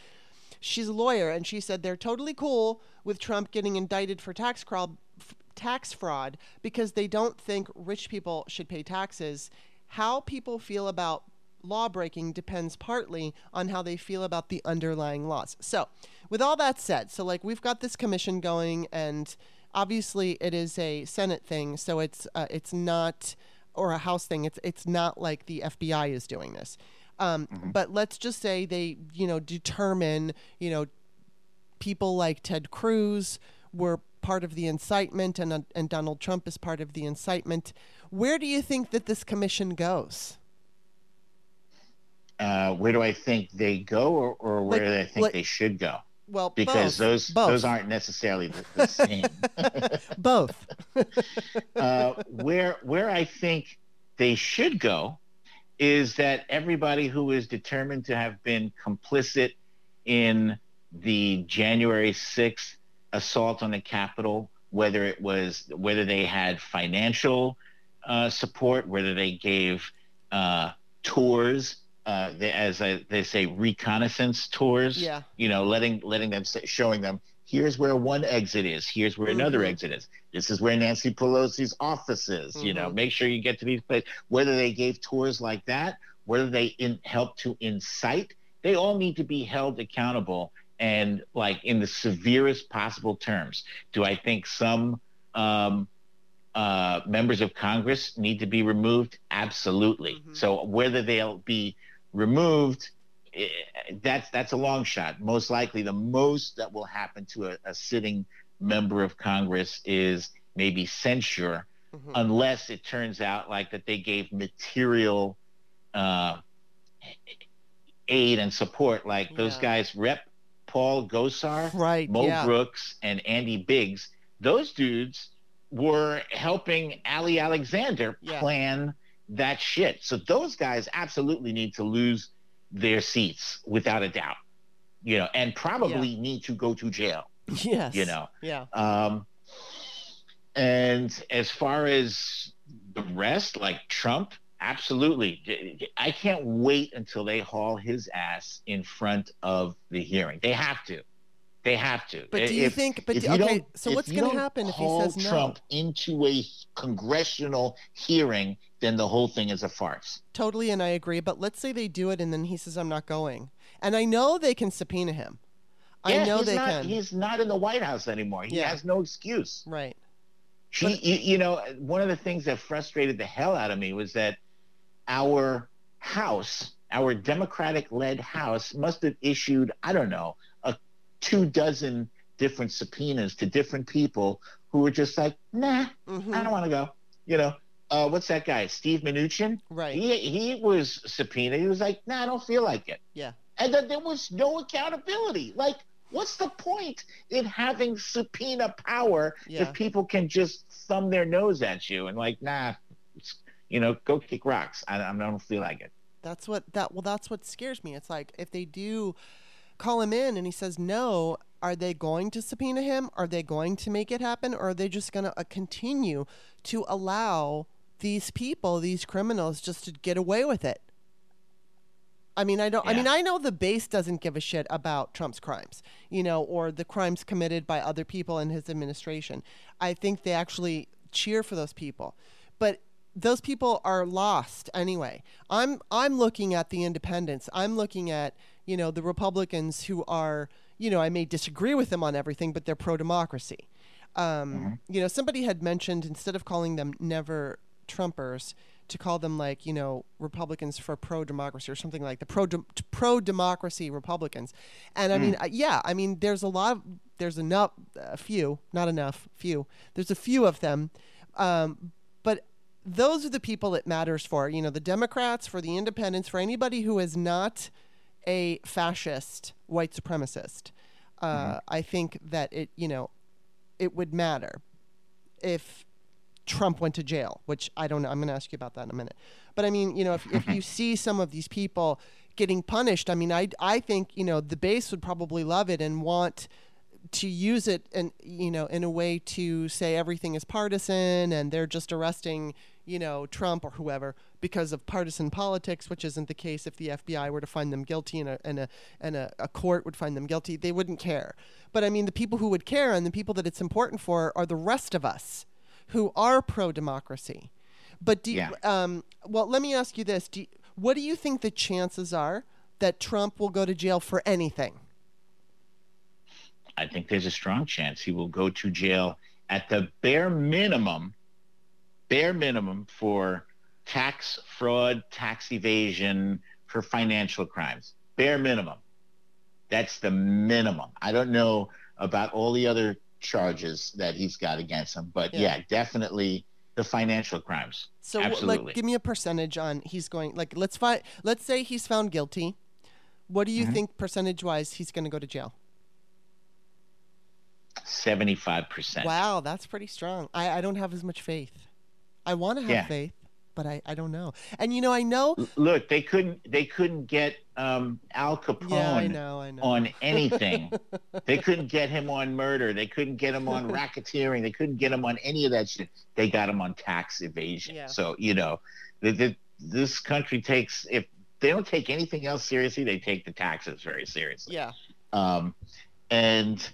Speaker 1: she's a lawyer and she said they're totally cool with Trump getting indicted for tax fraud, tax fraud because they don't think rich people should pay taxes. How people feel about law breaking depends partly on how they feel about the underlying laws. So, with all that said, so like we've got this commission going and obviously it is a Senate thing, so it's uh, it's not or a House thing. It's it's not like the FBI is doing this. Um, But let's just say they, you know, determine, you know, people like Ted Cruz were part of the incitement, and uh, and Donald Trump is part of the incitement. Where do you think that this commission goes?
Speaker 2: uh, where do I think they go, or, or where
Speaker 1: Like-
Speaker 2: do I think
Speaker 1: like-
Speaker 2: they should go?
Speaker 1: Well,
Speaker 2: Because
Speaker 1: both.
Speaker 2: those
Speaker 1: both.
Speaker 2: those aren't necessarily the, the same.
Speaker 1: both.
Speaker 2: uh, where where I think they should go is that everybody who is determined to have been complicit in the January 6th assault on the Capitol, whether it was whether they had financial uh, support, whether they gave uh, tours, uh, they, as I, they say, reconnaissance tours
Speaker 1: Yeah.
Speaker 2: you know, letting letting them showing them here's where one exit is, here's where another
Speaker 1: Mhm.
Speaker 2: exit is. This is where Nancy Pelosi's office is. You know,
Speaker 1: Mhm.
Speaker 2: make sure you get to these places. Whether they gave tours like that, whether they in, help to incite, they all need to be held accountable and like in the severest possible terms. Do I think some um, uh, members of Congress need to be removed? Absolutely.
Speaker 1: Mhm.
Speaker 2: So whether they'll be removed eh, that's that's a long shot. Most likely, the most that will happen to a, a sitting member of Congress is maybe censure,
Speaker 1: Mhm.
Speaker 2: unless it turns out like that they gave material uh, aid and support, like those guys, Rep. Paul Gosar,
Speaker 1: Right.
Speaker 2: Mo
Speaker 1: yeah.
Speaker 2: Brooks, and Andy Biggs. Those dudes were helping Ali Alexander
Speaker 1: Yeah.
Speaker 2: plan that shit. So those guys absolutely need to lose their seats without a doubt. You know, and probably need to go to jail,
Speaker 1: Yes.
Speaker 2: you know.
Speaker 1: Yeah.
Speaker 2: Um, and as far as the rest, like Trump, absolutely. I can't wait until they haul his ass in front of the hearing. They have to. They have to.
Speaker 1: But do you
Speaker 2: If-
Speaker 1: think? But do,
Speaker 2: you
Speaker 1: okay. So what's going to happen if he says no?
Speaker 2: Trump into a congressional hearing, then the whole thing is a farce.
Speaker 1: Totally, and I agree. But let's say they do it, and then he says, "I'm not going," and I know they can subpoena him. I
Speaker 2: Yeah,
Speaker 1: know
Speaker 2: he's
Speaker 1: they
Speaker 2: not,
Speaker 1: can.
Speaker 2: He's not in the White House anymore. He
Speaker 1: Yeah.
Speaker 2: has no excuse.
Speaker 1: Right.
Speaker 2: He,
Speaker 1: But-
Speaker 2: you, you know, one of the things that frustrated the hell out of me was that our House, our Democratic-led House, must have issued, I don't know, a two dozen different subpoenas to different people who were just like, nah,
Speaker 1: hmm
Speaker 2: I don't want to go. You know, uh, what's that guy, Steve Mnuchin?
Speaker 1: Right.
Speaker 2: He he was subpoenaed. He was like, nah, I don't feel like it.
Speaker 1: Yeah.
Speaker 2: And then there was no accountability. Like, what's the point in having subpoena power
Speaker 1: Yeah.
Speaker 2: if people can just thumb their nose at you and like, nah, you know, go kick rocks. I, I don't feel like it.
Speaker 1: That's what that. Well, that's what scares me. It's like if they do call him in and he says no, are they going to subpoena him? Are they going to make it happen, or are they just going to uh, continue to allow these people, these criminals, just to get away with it. I mean, I don't. I mean, I know the base doesn't give a shit about Trump's crimes, you know, or the crimes committed by other people in his administration. I think they actually cheer for those people, but those people are lost anyway. I'm I'm looking at the independents. I'm looking at you know the Republicans who are you know I may disagree with them on everything, but they're pro democracy. Um, You know, somebody had mentioned instead of calling them never Trumpers, to call them like you know Republicans for pro democracy or something like the pro pro democracy Republicans. And I mean, uh, yeah, I mean, there's a lot of there's enough, a few, not enough, few. There's a few of them, um, but those are the people it matters for. You know, the Democrats, for the independents, for anybody who is not a fascist white supremacist. Uh, I think that it, you know, it would matter if Trump went to jail, which I don't know. I'm going to ask you about that in a minute. But I mean, you know, if, if you see some of these people getting punished, I mean, I, I think, you know, the base would probably love it and want to use it and you know in a way to say everything is partisan and they're just arresting you know Trump or whoever because of partisan politics which isn't the case if the FBI were to find them guilty and a and a and a, a court would find them guilty they wouldn't care. But I mean the people who would care and the people that it's important for are the rest of us who are pro democracy but do you,
Speaker 2: Yeah.
Speaker 1: um well let me ask you this. Do you, what do you think the chances are that Trump will go to jail for anything?
Speaker 2: I think there's a strong chance he will go to jail at the bare minimum, bare minimum for tax fraud, tax evasion, for financial crimes. Bare minimum. That's the minimum. I don't know about all the other charges that he's got against him, but
Speaker 1: Yeah.
Speaker 2: yeah, definitely the financial crimes.
Speaker 1: So,
Speaker 2: Absolutely.
Speaker 1: like, give me a percentage on he's going. Like, let's find. Let's say he's found guilty. What do you
Speaker 2: Mhm.
Speaker 1: think percentage-wise he's going to go to jail?
Speaker 2: 75%.
Speaker 1: Wow, that's pretty strong. I, I don't have as much faith. I want to have
Speaker 2: Yeah.
Speaker 1: faith, but I, I don't know. And you know, I know.
Speaker 2: Look, they couldn't they couldn't get um, Al Capone
Speaker 1: Yeah, I know. I know.
Speaker 2: on anything. they couldn't get him on murder. They couldn't get him on racketeering. They couldn't get him on any of that shit. They got him on tax evasion.
Speaker 1: Yeah.
Speaker 2: So you know, the, the, this country takes if they don't take anything else seriously, they take the taxes very seriously.
Speaker 1: yeah.
Speaker 2: Um, and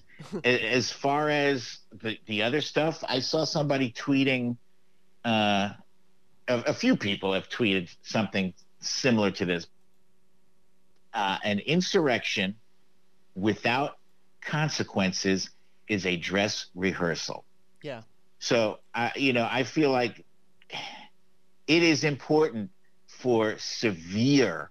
Speaker 2: as far as the, the other stuff, I saw somebody tweeting, uh, a, a few people have tweeted something similar to this. Uh, an insurrection without consequences is a dress rehearsal.
Speaker 1: Yeah.
Speaker 2: So, I you know, I feel like it is important for severe,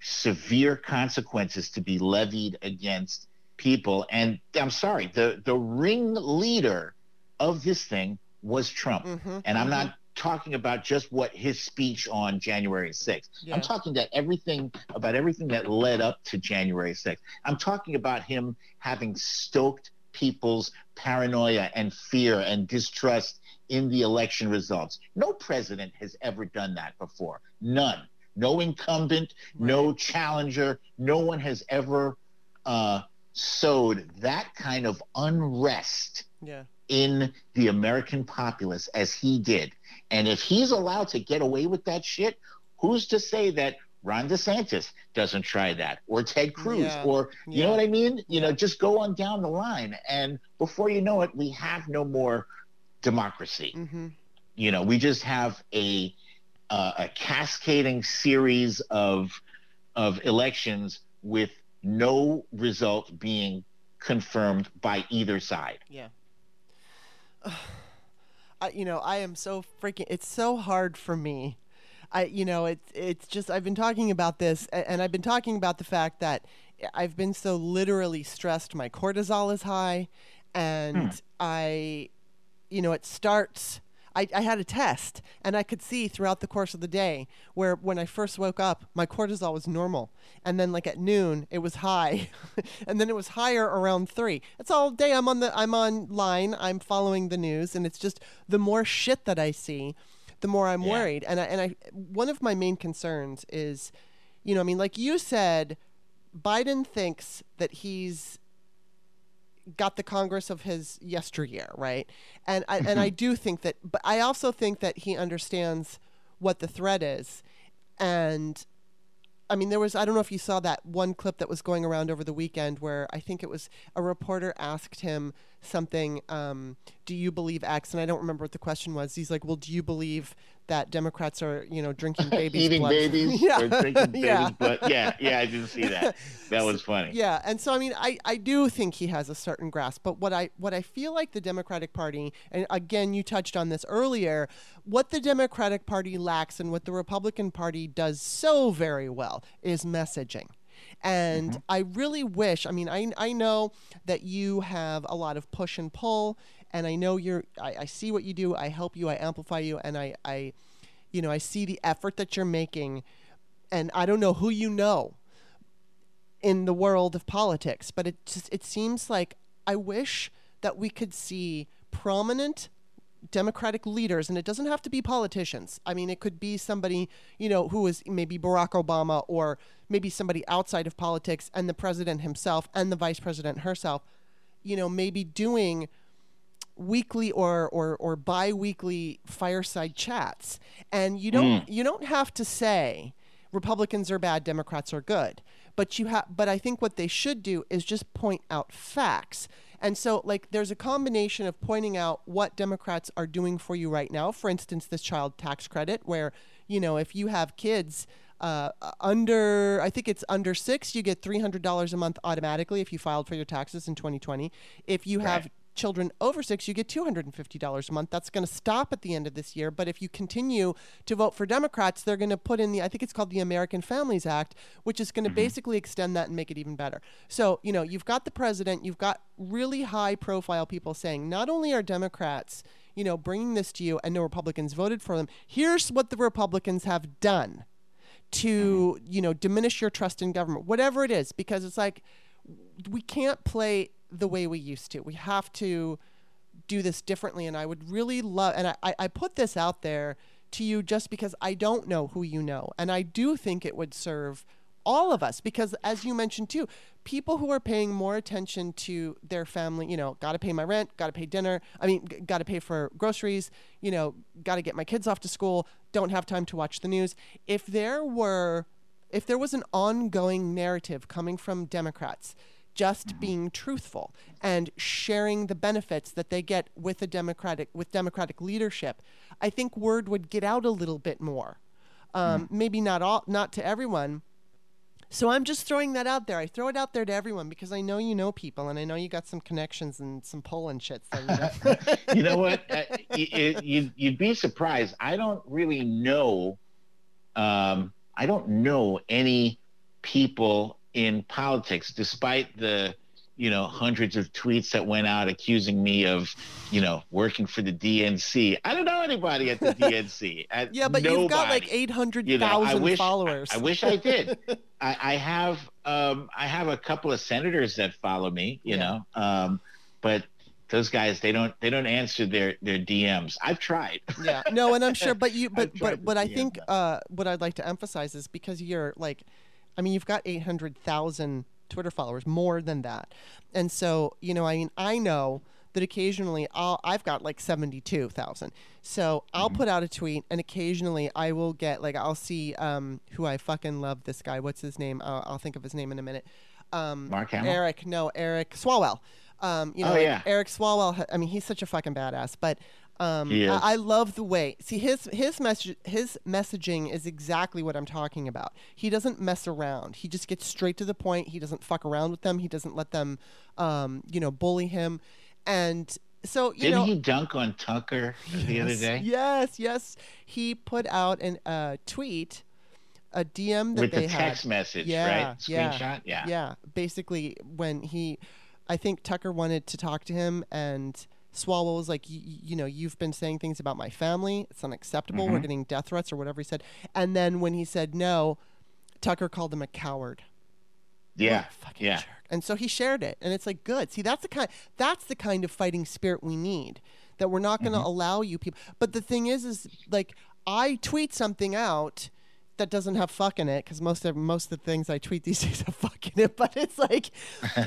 Speaker 2: severe consequences to be levied against people. And I'm sorry, the the ringleader of this thing was Trump,
Speaker 1: Mm-hmm.
Speaker 2: and I'm not talking about just what his speech on January 6th.
Speaker 1: Yeah.
Speaker 2: I'm talking that everything about everything that led up to January 6th. I'm talking about him having stoked people's paranoia and fear and distrust in the election results. No president has ever done that before. None. No incumbent, no challenger, no one has ever uh, sowed that kind of unrest
Speaker 1: Yeah.
Speaker 2: In the American populace as he did. And if he's allowed to get away with that shit, who's to say that Ron DeSantis doesn't try that, or Ted Cruz,
Speaker 1: Yeah.
Speaker 2: or you
Speaker 1: Yeah.
Speaker 2: know what I mean? You know, just go on down the line, and before you know it, we have no more democracy.
Speaker 1: Mm-hmm.
Speaker 2: You know, we just have a uh, a cascading series of of elections with no result being confirmed by either side.
Speaker 1: Yeah. I, you know, I am so freaking. It's so hard for me. I, you know, it's it's just I've been talking about this, and I've been talking about the fact that I've been so literally stressed. My cortisol is high, and hmm. I, you know, it starts. I, I had a test, and I could see throughout the course of the day where when I first woke up, my cortisol was normal, and then like at noon it was high, and then it was higher around three. It's all day. I'm on the I'm online. I'm following the news, and it's just the more shit that I see, the more I'm
Speaker 2: Yeah.
Speaker 1: worried. And I, and I one of my main concerns is, you know, I mean, like you said, Biden thinks that he's got the Congress of his yesteryear, right? And I, and I mm-hmm. do think that, but I also think that he understands what the threat is, and I mean, there was, I don't know if you saw that one clip that was going around over the weekend where I think it was a reporter asked him something, um, do you believe X? And I don't remember what the question was. He's like, well, do you believe that Democrats are, you know, drinking babies'
Speaker 2: Eating
Speaker 1: blood?
Speaker 2: babies
Speaker 1: yeah.
Speaker 2: or drinking babies'
Speaker 1: yeah.
Speaker 2: blood. Yeah, yeah, I didn't see that. That was funny.
Speaker 1: Yeah, and so I mean, I, I do think he has a certain grasp, but what I what I feel like the Democratic Party, and again, you touched on this earlier, what the Democratic Party lacks and what the Republican Party does so very well is messaging. And mm-hmm. I really wish, I mean, I, I know that you have a lot of push and pull, and I know you're, I, I see what you do, I help you, I amplify you, and I, I, you know, I see the effort that you're making, and I don't know who you know in the world of politics, but it just it seems like I wish that we could see prominent Democratic leaders, and it doesn't have to be politicians. I mean, it could be somebody, you know, who is maybe Barack Obama or maybe somebody outside of politics and the president himself and the vice president herself, you know, maybe doing weekly or or or bi-weekly fireside chats. And you don't mm. you don't have to say Republicans are bad, Democrats are good. But you have but I think what they should do is just point out facts. And so like there's a combination of pointing out what Democrats are doing for you right now. For instance, this child tax credit where, you know, if you have kids uh, under, I think it's under six, you get $300 a month automatically if you filed for your taxes in 2020. If you have
Speaker 2: Right.
Speaker 1: Children over six, you get $250 a month. That's going to stop at the end of this year. But if you continue to vote for Democrats, they're going to put in the, I think it's called the American Families Act, which is going to mm-hmm. basically extend that and make it even better. So, you know, you've got the president, you've got really high profile people saying not only are Democrats, you know, bringing this to you and no Republicans voted for them, here's what the Republicans have done to mm-hmm. you know diminish your trust in government whatever it is because it's like we can't play the way we used to. We have to do this differently and i would really love and I- I, put this out there to you just because i don't know who you know and i do think it would serve all of us because as you mentioned too people who are paying more attention to their family you know got to pay my rent got to pay dinner i mean g- got to pay for groceries you know got to get my kids off to school don't have time to watch the news. If there were if there was an ongoing narrative coming from democrats just being truthful and sharing the benefits that they get with a democratic with democratic leadership i think word would get out a little bit more um, maybe not all not to everyone so I'm just throwing that out there. I throw it out there to everyone because I know you know people and I know you got some connections and some pull and shit. So, you know.
Speaker 2: you know what? Uh, y- y- you'd, you'd be surprised. I don't really know. Um, I don't know any people in politics, despite the you know hundreds of tweets that went out accusing me of you know working for the DNC. I don't know anybody at the DNC. I-
Speaker 1: yeah, but you've got like
Speaker 2: nobody.
Speaker 1: 800,000
Speaker 2: You know,
Speaker 1: followers.
Speaker 2: I wish I did. I, I have um, I have a couple of senators that follow me, you
Speaker 1: Yeah.
Speaker 2: know, um, but those guys they don't they don't answer their their DMs. I've tried.
Speaker 1: yeah, no, and I'm sure, but you, but but what I think, uh, what I'd like to emphasize is because you're like, I mean, you've got 800,000 Twitter followers, more than that, and so you know, I mean, I know that occasionally I'll, I've got like 72,000. So I'll
Speaker 2: Mm-hmm.
Speaker 1: put out a tweet and occasionally I will get like, I'll see um, who I fucking love this guy. What's his name? Uh, I'll think of his name in a minute. Um,
Speaker 2: Mark Hamill?
Speaker 1: Eric, no, Eric Swalwell. Um, you know,
Speaker 2: Oh, yeah.
Speaker 1: Eric Swalwell. I mean, he's such a fucking badass. But um. I, I love the way. See, his his message his messaging is exactly what I'm talking about. He doesn't mess around. He just gets straight to the point. He doesn't fuck around with them. He doesn't let them, um, you know, bully him. And so you
Speaker 2: Didn't
Speaker 1: know,
Speaker 2: he dunk on Tucker the other day
Speaker 1: Yes, yes. He put out an uh, tweet, a DM that
Speaker 2: with
Speaker 1: they
Speaker 2: the text
Speaker 1: had.
Speaker 2: message,
Speaker 1: Yeah,
Speaker 2: right? Screenshot, yeah.
Speaker 1: Yeah, basically when he, I think Tucker wanted to talk to him, and Swalwell was like, "Y- y- you know, you've been saying things about my family. It's unacceptable. We're
Speaker 2: Mhm.
Speaker 1: getting death threats or whatever he said. And then when he said no, Tucker called him a coward. A
Speaker 2: Yeah,
Speaker 1: fucking
Speaker 2: yeah.
Speaker 1: jerk. And so he shared it, and it's like good. See, that's the kind that's the kind of fighting spirit we need. That we're not going to
Speaker 2: Mm-hmm.
Speaker 1: allow you people. But the thing is, is like I tweet something out, that doesn't have fuck in it because most of most of the things I tweet these days have fuck in it. But it's like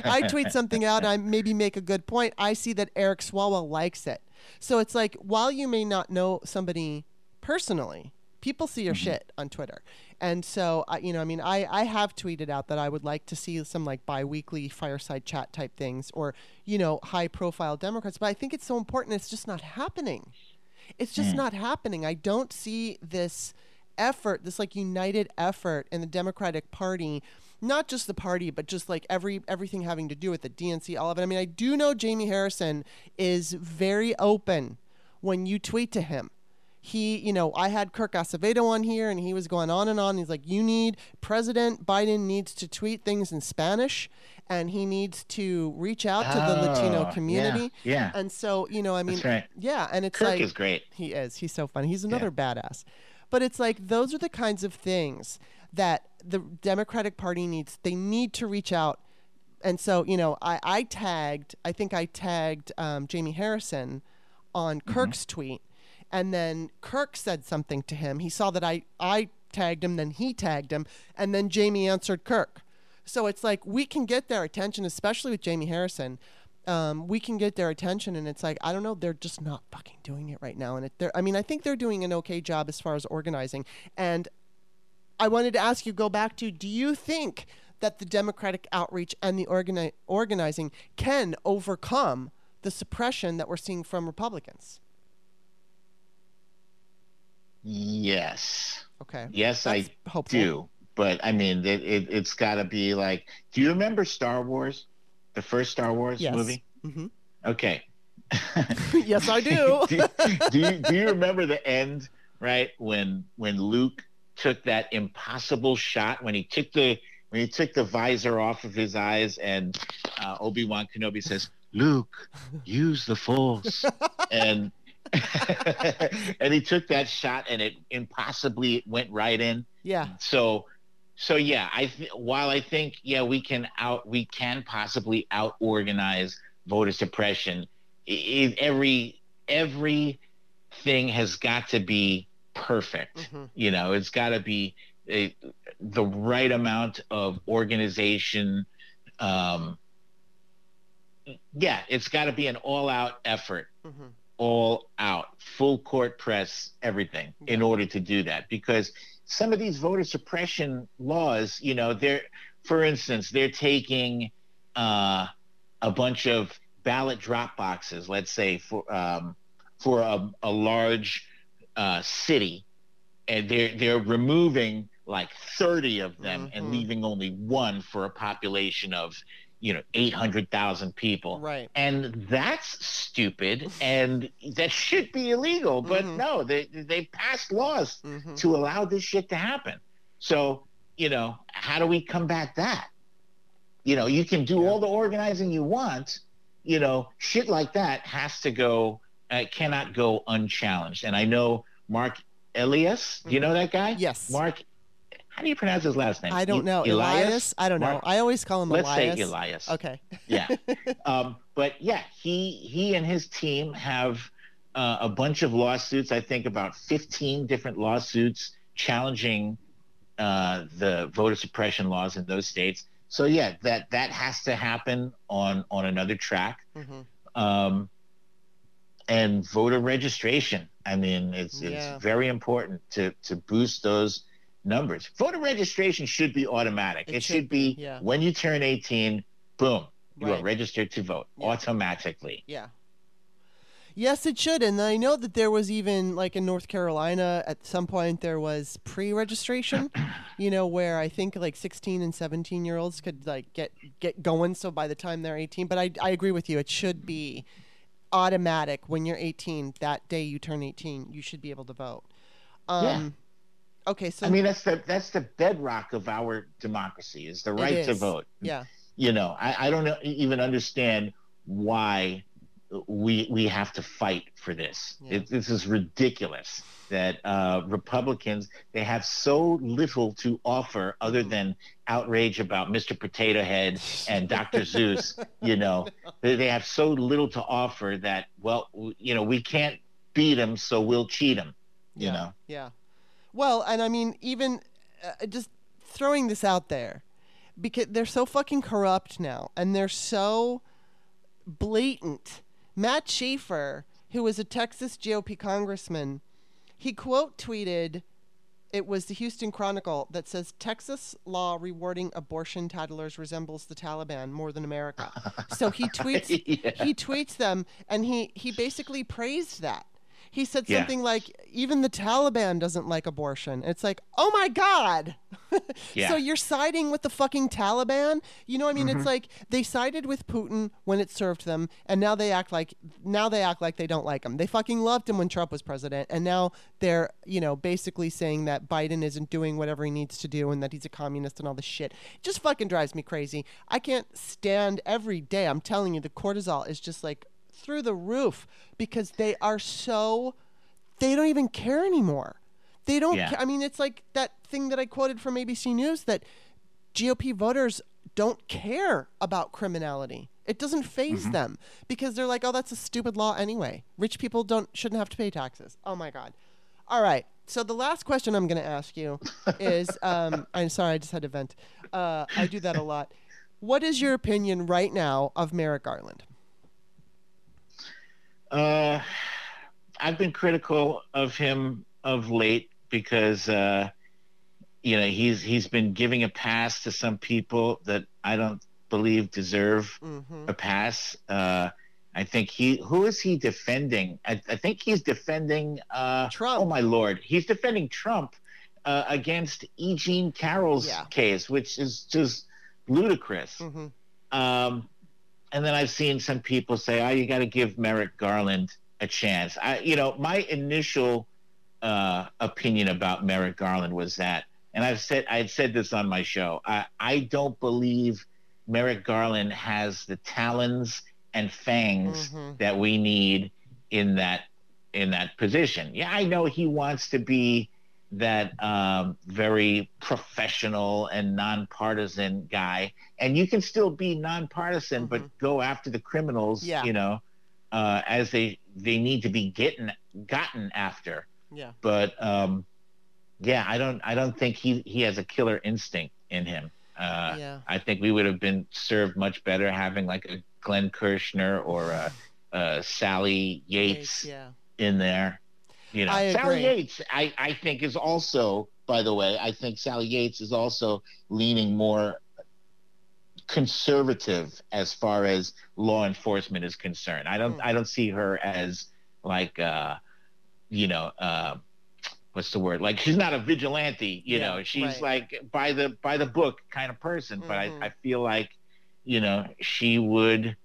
Speaker 1: I tweet something out, I maybe make a good point. I see that Eric Swalwell likes it, so it's like while you may not know somebody personally, people see your
Speaker 2: Mhm.
Speaker 1: shit on Twitter, and so I, you know, I mean, I I have tweeted out that I would like to see some like biweekly fireside chat type things or you know high profile Democrats, but I think it's so important. It's just not happening. It's just
Speaker 2: Mm.
Speaker 1: not happening. I don't see this effort, this like united effort in the Democratic Party, not just the party, but just like every everything having to do with the DNC, all of it. I mean, I do know Jamie Harrison is very open when you tweet to him. He, you know, I had Kirk Acevedo on here and he was going on and on. He's like, you need, President Biden needs to tweet things in Spanish and he needs to reach out to the oh, Latino
Speaker 2: Oh,
Speaker 1: community.
Speaker 2: Yeah, yeah.
Speaker 1: And so, you know, I mean,
Speaker 2: right.
Speaker 1: yeah, and it's like,
Speaker 2: Kirk
Speaker 1: like,
Speaker 2: is great.
Speaker 1: he is. He's so funny. He's another badass. But it's like those are the kinds of things that the Democratic Party needs. They need to reach out. And so, you know, I, I tagged, I think I tagged um, Jamie Harrison on Kirk's tweet. And then Kirk said something to him. He saw that I, I tagged him, then he tagged him. And then Jamie answered Kirk. So it's like we can get their attention, especially with Jamie Harrison. Um, we can get their attention, and it's like I don't know, they're just not fucking doing it right now. And it, they're, I mean, I think they're doing an okay job as far as organizing. And I wanted to ask you, go back to, do you think that the Democratic outreach and the organi- organizing can overcome the suppression that we're seeing from Republicans?
Speaker 2: Yes,
Speaker 1: Okay,
Speaker 2: yes,
Speaker 1: that's
Speaker 2: I
Speaker 1: hopeful.
Speaker 2: do. But I mean, it, it, it's got to be like. Do you remember Star Wars, the first Star Wars
Speaker 1: Yes.
Speaker 2: movie?
Speaker 1: hmm
Speaker 2: Okay.
Speaker 1: yes, I do.
Speaker 2: do, do you do you remember the end right when when Luke took that impossible shot when he took the when he took the visor off of his eyes and uh, Obi Wan Kenobi says, "Luke, use the Force," and and he took that shot and it impossibly went right in.
Speaker 1: yeah,
Speaker 2: So, so yeah, I th- while I think yeah we can out we can possibly out organize voter suppression. i- i- every thing has got to be perfect.
Speaker 1: Mhm.
Speaker 2: You know, it's got to be a, the right amount of organization. Um, yeah, it's got to be an all-out effort
Speaker 1: hmm
Speaker 2: all out, full court press, everything in order to do that. Because some of these voter suppression laws, you know, they're, for instance, they're taking uh, a bunch of ballot drop boxes, let's say for um, for a, a large uh, city, and they're they're removing like 30 of them and
Speaker 1: Mhm.
Speaker 2: leaving only one for a population of, you know, 800,000 people
Speaker 1: right.
Speaker 2: and that's stupid and that should be illegal but
Speaker 1: Mhm.
Speaker 2: no they they passed laws
Speaker 1: hmm
Speaker 2: to allow this shit to happen so you know how do we combat that you know you can do
Speaker 1: Yeah.
Speaker 2: all the organizing you want you know shit like that has to go uh, cannot go unchallenged and i know marc elias do you know that guy
Speaker 1: Mm-hmm. Yes.
Speaker 2: marc how do you pronounce his last name
Speaker 1: I don't know. Elias? I don't know.
Speaker 2: Marc-
Speaker 1: I always call him
Speaker 2: let's
Speaker 1: Elias.
Speaker 2: say elias
Speaker 1: Okay.
Speaker 2: yeah um, but yeah he he and his team have uh, a bunch of lawsuits i think about 15 different lawsuits challenging uh, the voter suppression laws in those states so yeah that that has to happen on on another track
Speaker 1: hmm
Speaker 2: um, and voter registration i mean it's
Speaker 1: Yeah.
Speaker 2: it's very important to to boost those numbers voter registration should be automatic
Speaker 1: It
Speaker 2: it,
Speaker 1: should
Speaker 2: should be,
Speaker 1: yeah.
Speaker 2: when you turn 18 boom you are registered to vote
Speaker 1: Yeah.
Speaker 2: automatically
Speaker 1: Yeah. Yes, it should. And I know that there was even like in North Carolina at some point there was pre-registration, you know, where I think like 16 and 17 year olds could like get get going so by the time they're 18, but I I agree with you. It should be automatic when you're 18. That day you turn 18, you should be able to vote. Um
Speaker 2: Yeah.
Speaker 1: Okay, so
Speaker 2: i mean that's the that's the bedrock of our democracy is the right to vote
Speaker 1: yeah.
Speaker 2: you know i, I don't know, even understand why we we have to fight for this
Speaker 1: Yeah.
Speaker 2: it, this is ridiculous that uh, republicans they have so little to offer other
Speaker 1: Mhm.
Speaker 2: than outrage about mr potato head and dr seuss you know they, they have so little to offer that well w- you know we can't beat them so we'll cheat them you
Speaker 1: yeah.
Speaker 2: know
Speaker 1: Yeah. Well, and I mean, even uh, just throwing this out there because they're so fucking corrupt now and they're so blatant. Matt Schaefer, who was a Texas GOP congressman, he quote tweeted it was the Houston Chronicle that says Texas law rewarding abortion tattlers resembles the Taliban more than America. So he tweets
Speaker 2: Yeah.
Speaker 1: he tweets them and he he basically praised that. He said
Speaker 2: Yeah.
Speaker 1: something like even the Taliban doesn't like abortion. It's like, "Oh my god."
Speaker 2: Yeah.
Speaker 1: So you're siding with the fucking Taliban? You know what I mean?
Speaker 2: Mm-hmm.
Speaker 1: It's like they sided with Putin when it served them and now they act like now they act like they don't like him. They fucking loved him when Trump was president and now they're, you know, basically saying that Biden isn't doing whatever he needs to do and that he's a communist and all this shit. It just fucking drives me crazy. I can't stand every day. I'm telling you the cortisol is just like through the roof because they are so they don't even care anymore. They don't.
Speaker 2: Yeah.
Speaker 1: ca- I mean, it's like that thing that I quoted from ABC News that GOP voters don't care about criminality. It doesn't faze them because they're like, "Oh, that's a stupid law anyway. Rich people don't shouldn't have to pay taxes." Oh my god. All right. So the last question I'm going to ask you is, um, I'm sorry, I just had to vent. Uh, I do that a lot. What is your opinion right now of Merrick Garland?
Speaker 2: Uh, I've been critical of him of late because uh, you know he's he's been giving a pass to some people that I don't believe deserve
Speaker 1: Mm-hmm.
Speaker 2: a pass. Uh, I think he who is he defending? I, I think he's defending uh,
Speaker 1: Trump.
Speaker 2: Oh my lord, he's defending Trump uh, against E. Jean Carroll's
Speaker 1: Yeah.
Speaker 2: case, which is just ludicrous.
Speaker 1: Mm-hmm.
Speaker 2: Um, and then I've seen some people say, "Oh, you got to give Merrick Garland a chance." I, you know, my initial uh, opinion about Merrick Garland was that, and I've said I had said this on my show. I, I don't believe Merrick Garland has the talons and fangs
Speaker 1: Mhm.
Speaker 2: that we need in that in that position. Yeah, I know he wants to be that um, very professional and nonpartisan guy, and you can still be nonpartisan,
Speaker 1: Mhm.
Speaker 2: but go after the criminals.
Speaker 1: Yeah.
Speaker 2: You know, uh, as they they need to be getting gotten after.
Speaker 1: Yeah.
Speaker 2: But um, yeah, I don't I don't think he he has a killer instinct in him. Uh,
Speaker 1: yeah.
Speaker 2: I think we would have been served much better having like a Glenn Kirshner or a, a Sally Yates
Speaker 1: Yeah.
Speaker 2: in there. You know,
Speaker 1: I
Speaker 2: Sally
Speaker 1: agree.
Speaker 2: Yates, I, I think is also, by the way, I think Sally Yates is also leaning more conservative as far as law enforcement is concerned. I don't
Speaker 1: Hmm.
Speaker 2: I don't see her as like uh you know uh what's the word like she's not a vigilante you
Speaker 1: Yeah,
Speaker 2: know she's
Speaker 1: right.
Speaker 2: like by the by the book kind of person but
Speaker 1: Mhm.
Speaker 2: I, I feel like you know she would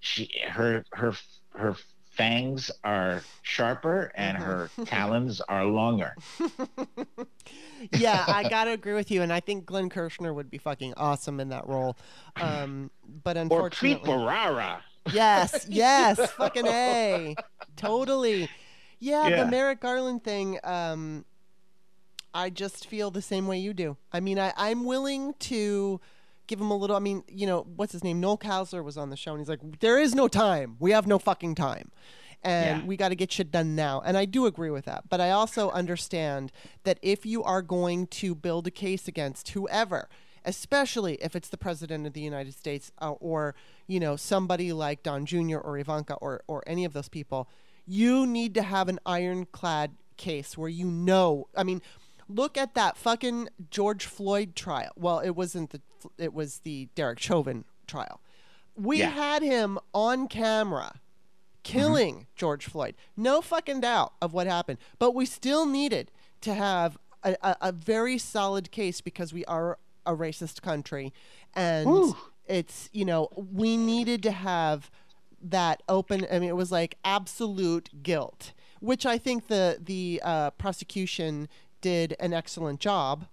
Speaker 2: she her her her fangs are sharper and
Speaker 1: Mhm.
Speaker 2: her talons are longer
Speaker 1: yeah, I gotta agree with you, and I think Glenn Kirshner would be fucking awesome in that role. Um, but
Speaker 2: or Pete
Speaker 1: unfortunately, yes, yes, fucking a, totally. Yeah,
Speaker 2: Yeah.
Speaker 1: the Merrick Garland thing. Um, I just feel the same way you do. I mean, I, I'm willing to give him a little. I mean, you know, what's his name? Noel Casler was on the show, and he's like, "There is no time. We have no fucking time." And
Speaker 2: Yeah.
Speaker 1: we got to get shit done now. And I do agree with that. But I also understand that if you are going to build a case against whoever, especially if it's the president of the United States uh, or, you know, somebody like Don Jr. or Ivanka or, or any of those people, you need to have an ironclad case where you know. I mean, look at that fucking George Floyd trial. Well, it wasn't the, it was the Derek Chauvin trial. We
Speaker 2: Yeah.
Speaker 1: had him on camera killing George Floyd. No fucking doubt of what happened. But we still needed to have a, a, a very solid case because we are a racist country. And
Speaker 2: Woo.
Speaker 1: it's, you know, we needed to have that open. I mean, it was like absolute guilt, which I think the, the uh, prosecution did an excellent job.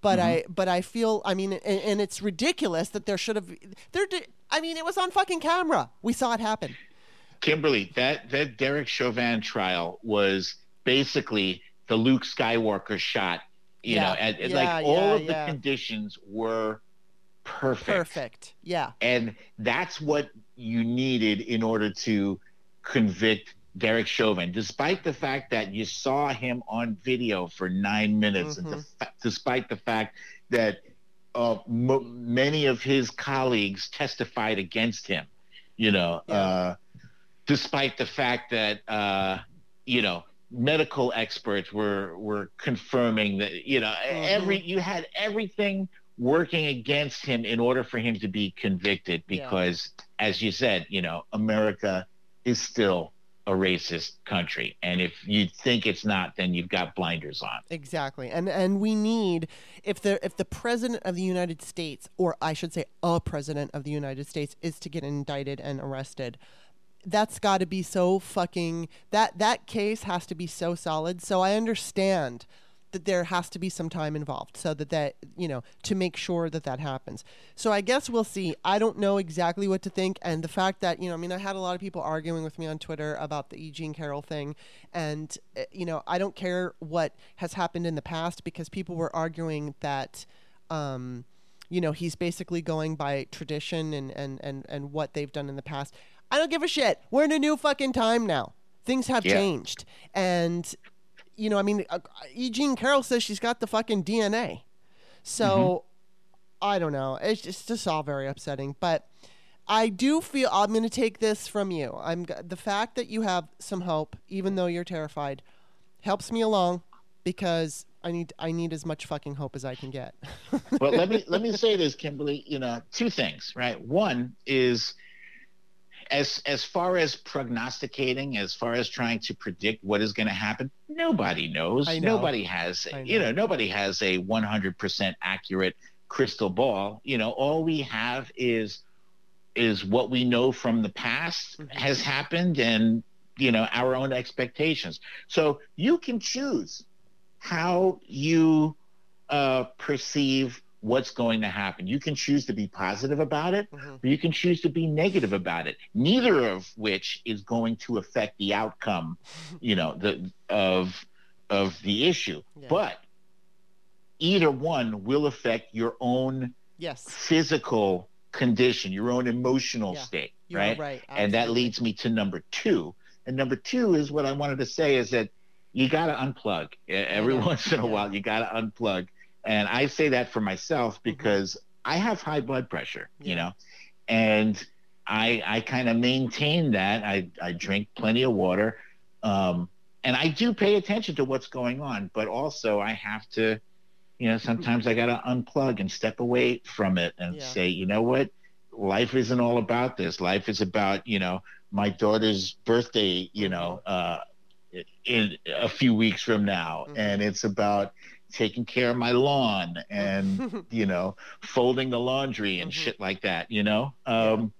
Speaker 1: But mm-hmm. I, but I feel, I mean, and, and it's ridiculous that there should have, there. Did, I mean, it was on fucking camera. We saw it happen.
Speaker 2: Kimberly, that that Derek Chauvin trial was basically the Luke Skywalker shot. You
Speaker 1: Yeah,
Speaker 2: know, and, and
Speaker 1: yeah,
Speaker 2: like all
Speaker 1: yeah,
Speaker 2: of the conditions were perfect.
Speaker 1: Perfect. Yeah.
Speaker 2: and that's what you needed in order to convict Derek Chauvin, despite the fact that you saw him on video for nine minutes, mm-hmm. and the, despite the fact that uh, m- many of his colleagues testified against him, you know, yeah. uh, despite the fact that uh, you know medical experts were were confirming that you know mm-hmm. every you had everything working against him in order for him to be convicted because yeah. as you said you know america is still a racist country. And if you think it's not then you've got blinders on.
Speaker 1: Exactly. And and we need if the if the president of the united states or i should say a president of the united states is to get indicted and arrested that's got to be so fucking that that case has to be so solid. So I understand that there has to be some time involved so that that you know to make sure that that happens so i guess we'll see i don't know exactly what to think and the fact that you know i mean i had a lot of people arguing with me on twitter about the eugene carroll thing and eh, you know i don't care what has happened in the past because people were arguing that um, you know he's basically going by tradition and, and and and what they've done in the past I don't give a shit. We're in a new fucking time now. Things have yeah. changed. And, you know, I mean, uh, E. Jean Carroll says she's got the fucking DNA. So, mm-hmm. I don't know. It's just, it's just all very upsetting. But I do feel I'm going to take this from you. I'm the fact that you have some hope, even though you're terrified, helps me along because I need I need as much fucking hope as I can get.
Speaker 2: well, let me let me say this, Kimberly. You know, two things, right? One is as as far as prognosticating, as far as trying to predict what is going to happen, nobody knows. Know. Nobody has, know. you know, nobody has a 100% accurate crystal ball. You know, all we have is is what we know from the past mm-hmm. has happened and you know our own expectations. So you can choose how you uh, perceive what's going to happen. You can choose to be positive about it, mm-hmm. or you can choose to be negative about it. Neither of which is going to affect the outcome, you know, the of of the issue. Yeah. But either one will affect your own
Speaker 1: yes
Speaker 2: physical condition, your own emotional yeah. state,
Speaker 1: You're
Speaker 2: right?
Speaker 1: Right.
Speaker 2: And that leads me to number two. And number two is what I wanted to say is that you got to unplug every once in a yeah. while. You got to unplug and I say that for myself mm-hmm. because mm-hmm. I have high blood pressure, you know, and I I kind of maintain that. I I drink plenty of water, um, and I do pay attention to what's going on, but also I have to, you know, sometimes I got to unplug and step away from it and yeah. say, you know what, life isn't all about this. Life is about you know my daughter's birthday, you know, mm-hmm. uh, in a few weeks from now, mm-hmm. and it's about taking care of my lawn and you know folding the laundry and mm-hmm. shit like that you know? Um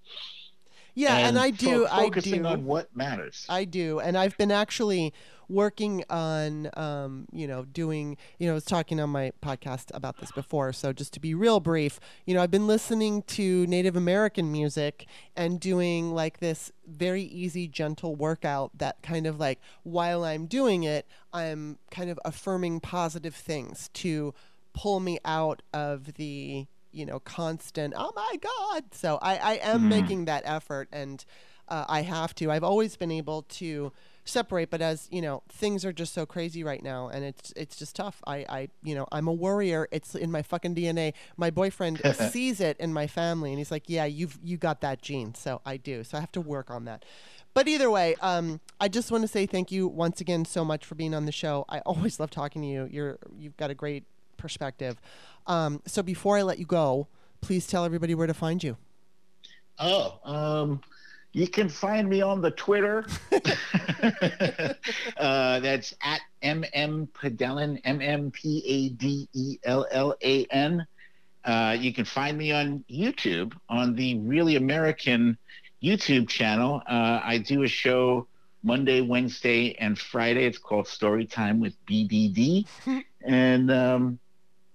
Speaker 1: yeah and, and i do
Speaker 2: fo- focusing
Speaker 1: I
Speaker 2: do, on what matters.
Speaker 1: I do and i've been actually working on, um, you know, doing, you know, I was talking on my podcast about this before. So just to be real brief, you know, I've been listening to Native American music and doing like this very easy, gentle workout that kind of like while I'm doing it, I'm kind of affirming positive things to pull me out of the you know constant oh my god so i i am mm. making that effort and uh, i have to i've always been able to separate but as you know things are just so crazy right now and it's it's just tough. I i you know i'm a worrier. It's in my fucking dna my boyfriend sees it in my family and he's like yeah you've you got that gene. So i do. So i have to work on that. But either way um, i just want to say thank you once again so much for being on the show. I always love talking to you. You're you've got a great perspective. Um, so before i let you go please tell everybody where to find you.
Speaker 2: Oh um you can find me on the Twitter. uh, that's at mm Padellan, M M P A D E L L A N. Uh, you can find me on YouTube on the Really American YouTube channel. Uh, I do a show Monday, Wednesday, and Friday. It's called Story Time with BDD, and um,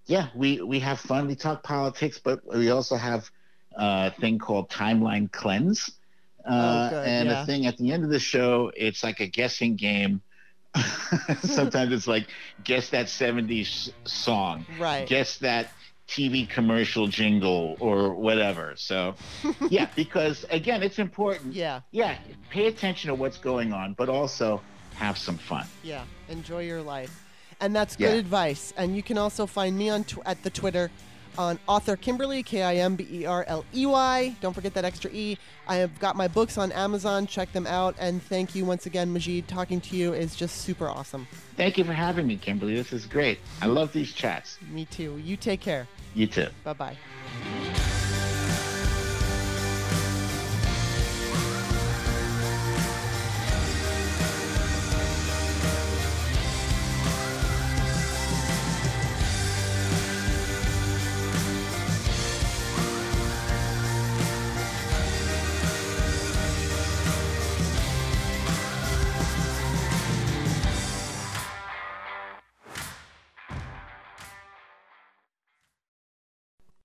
Speaker 2: yeah, we we have fun. We talk politics, but we also have a thing called Timeline Cleanse uh, oh, and yeah. the thing at the end of the show, it's like a guessing game. Sometimes it's like guess that 70s song.
Speaker 1: Right.
Speaker 2: Guess that TV commercial jingle or whatever. So, yeah, because again, it's important.
Speaker 1: Yeah.
Speaker 2: Yeah, pay attention to what's going on, but also have some fun.
Speaker 1: Yeah. Enjoy your life. And that's good
Speaker 2: Yeah.
Speaker 1: advice. And you can also find me on tw- at the Twitter on author Kimberley K I M B E R L E Y. Don't forget that extra E. I have got my books on Amazon. Check them out. And thank you once again, Majid. Talking to you is just super awesome.
Speaker 2: Thank you for having me, Kimberly. This is great. I love these chats.
Speaker 1: Me too. You take care.
Speaker 2: You too.
Speaker 1: Bye bye.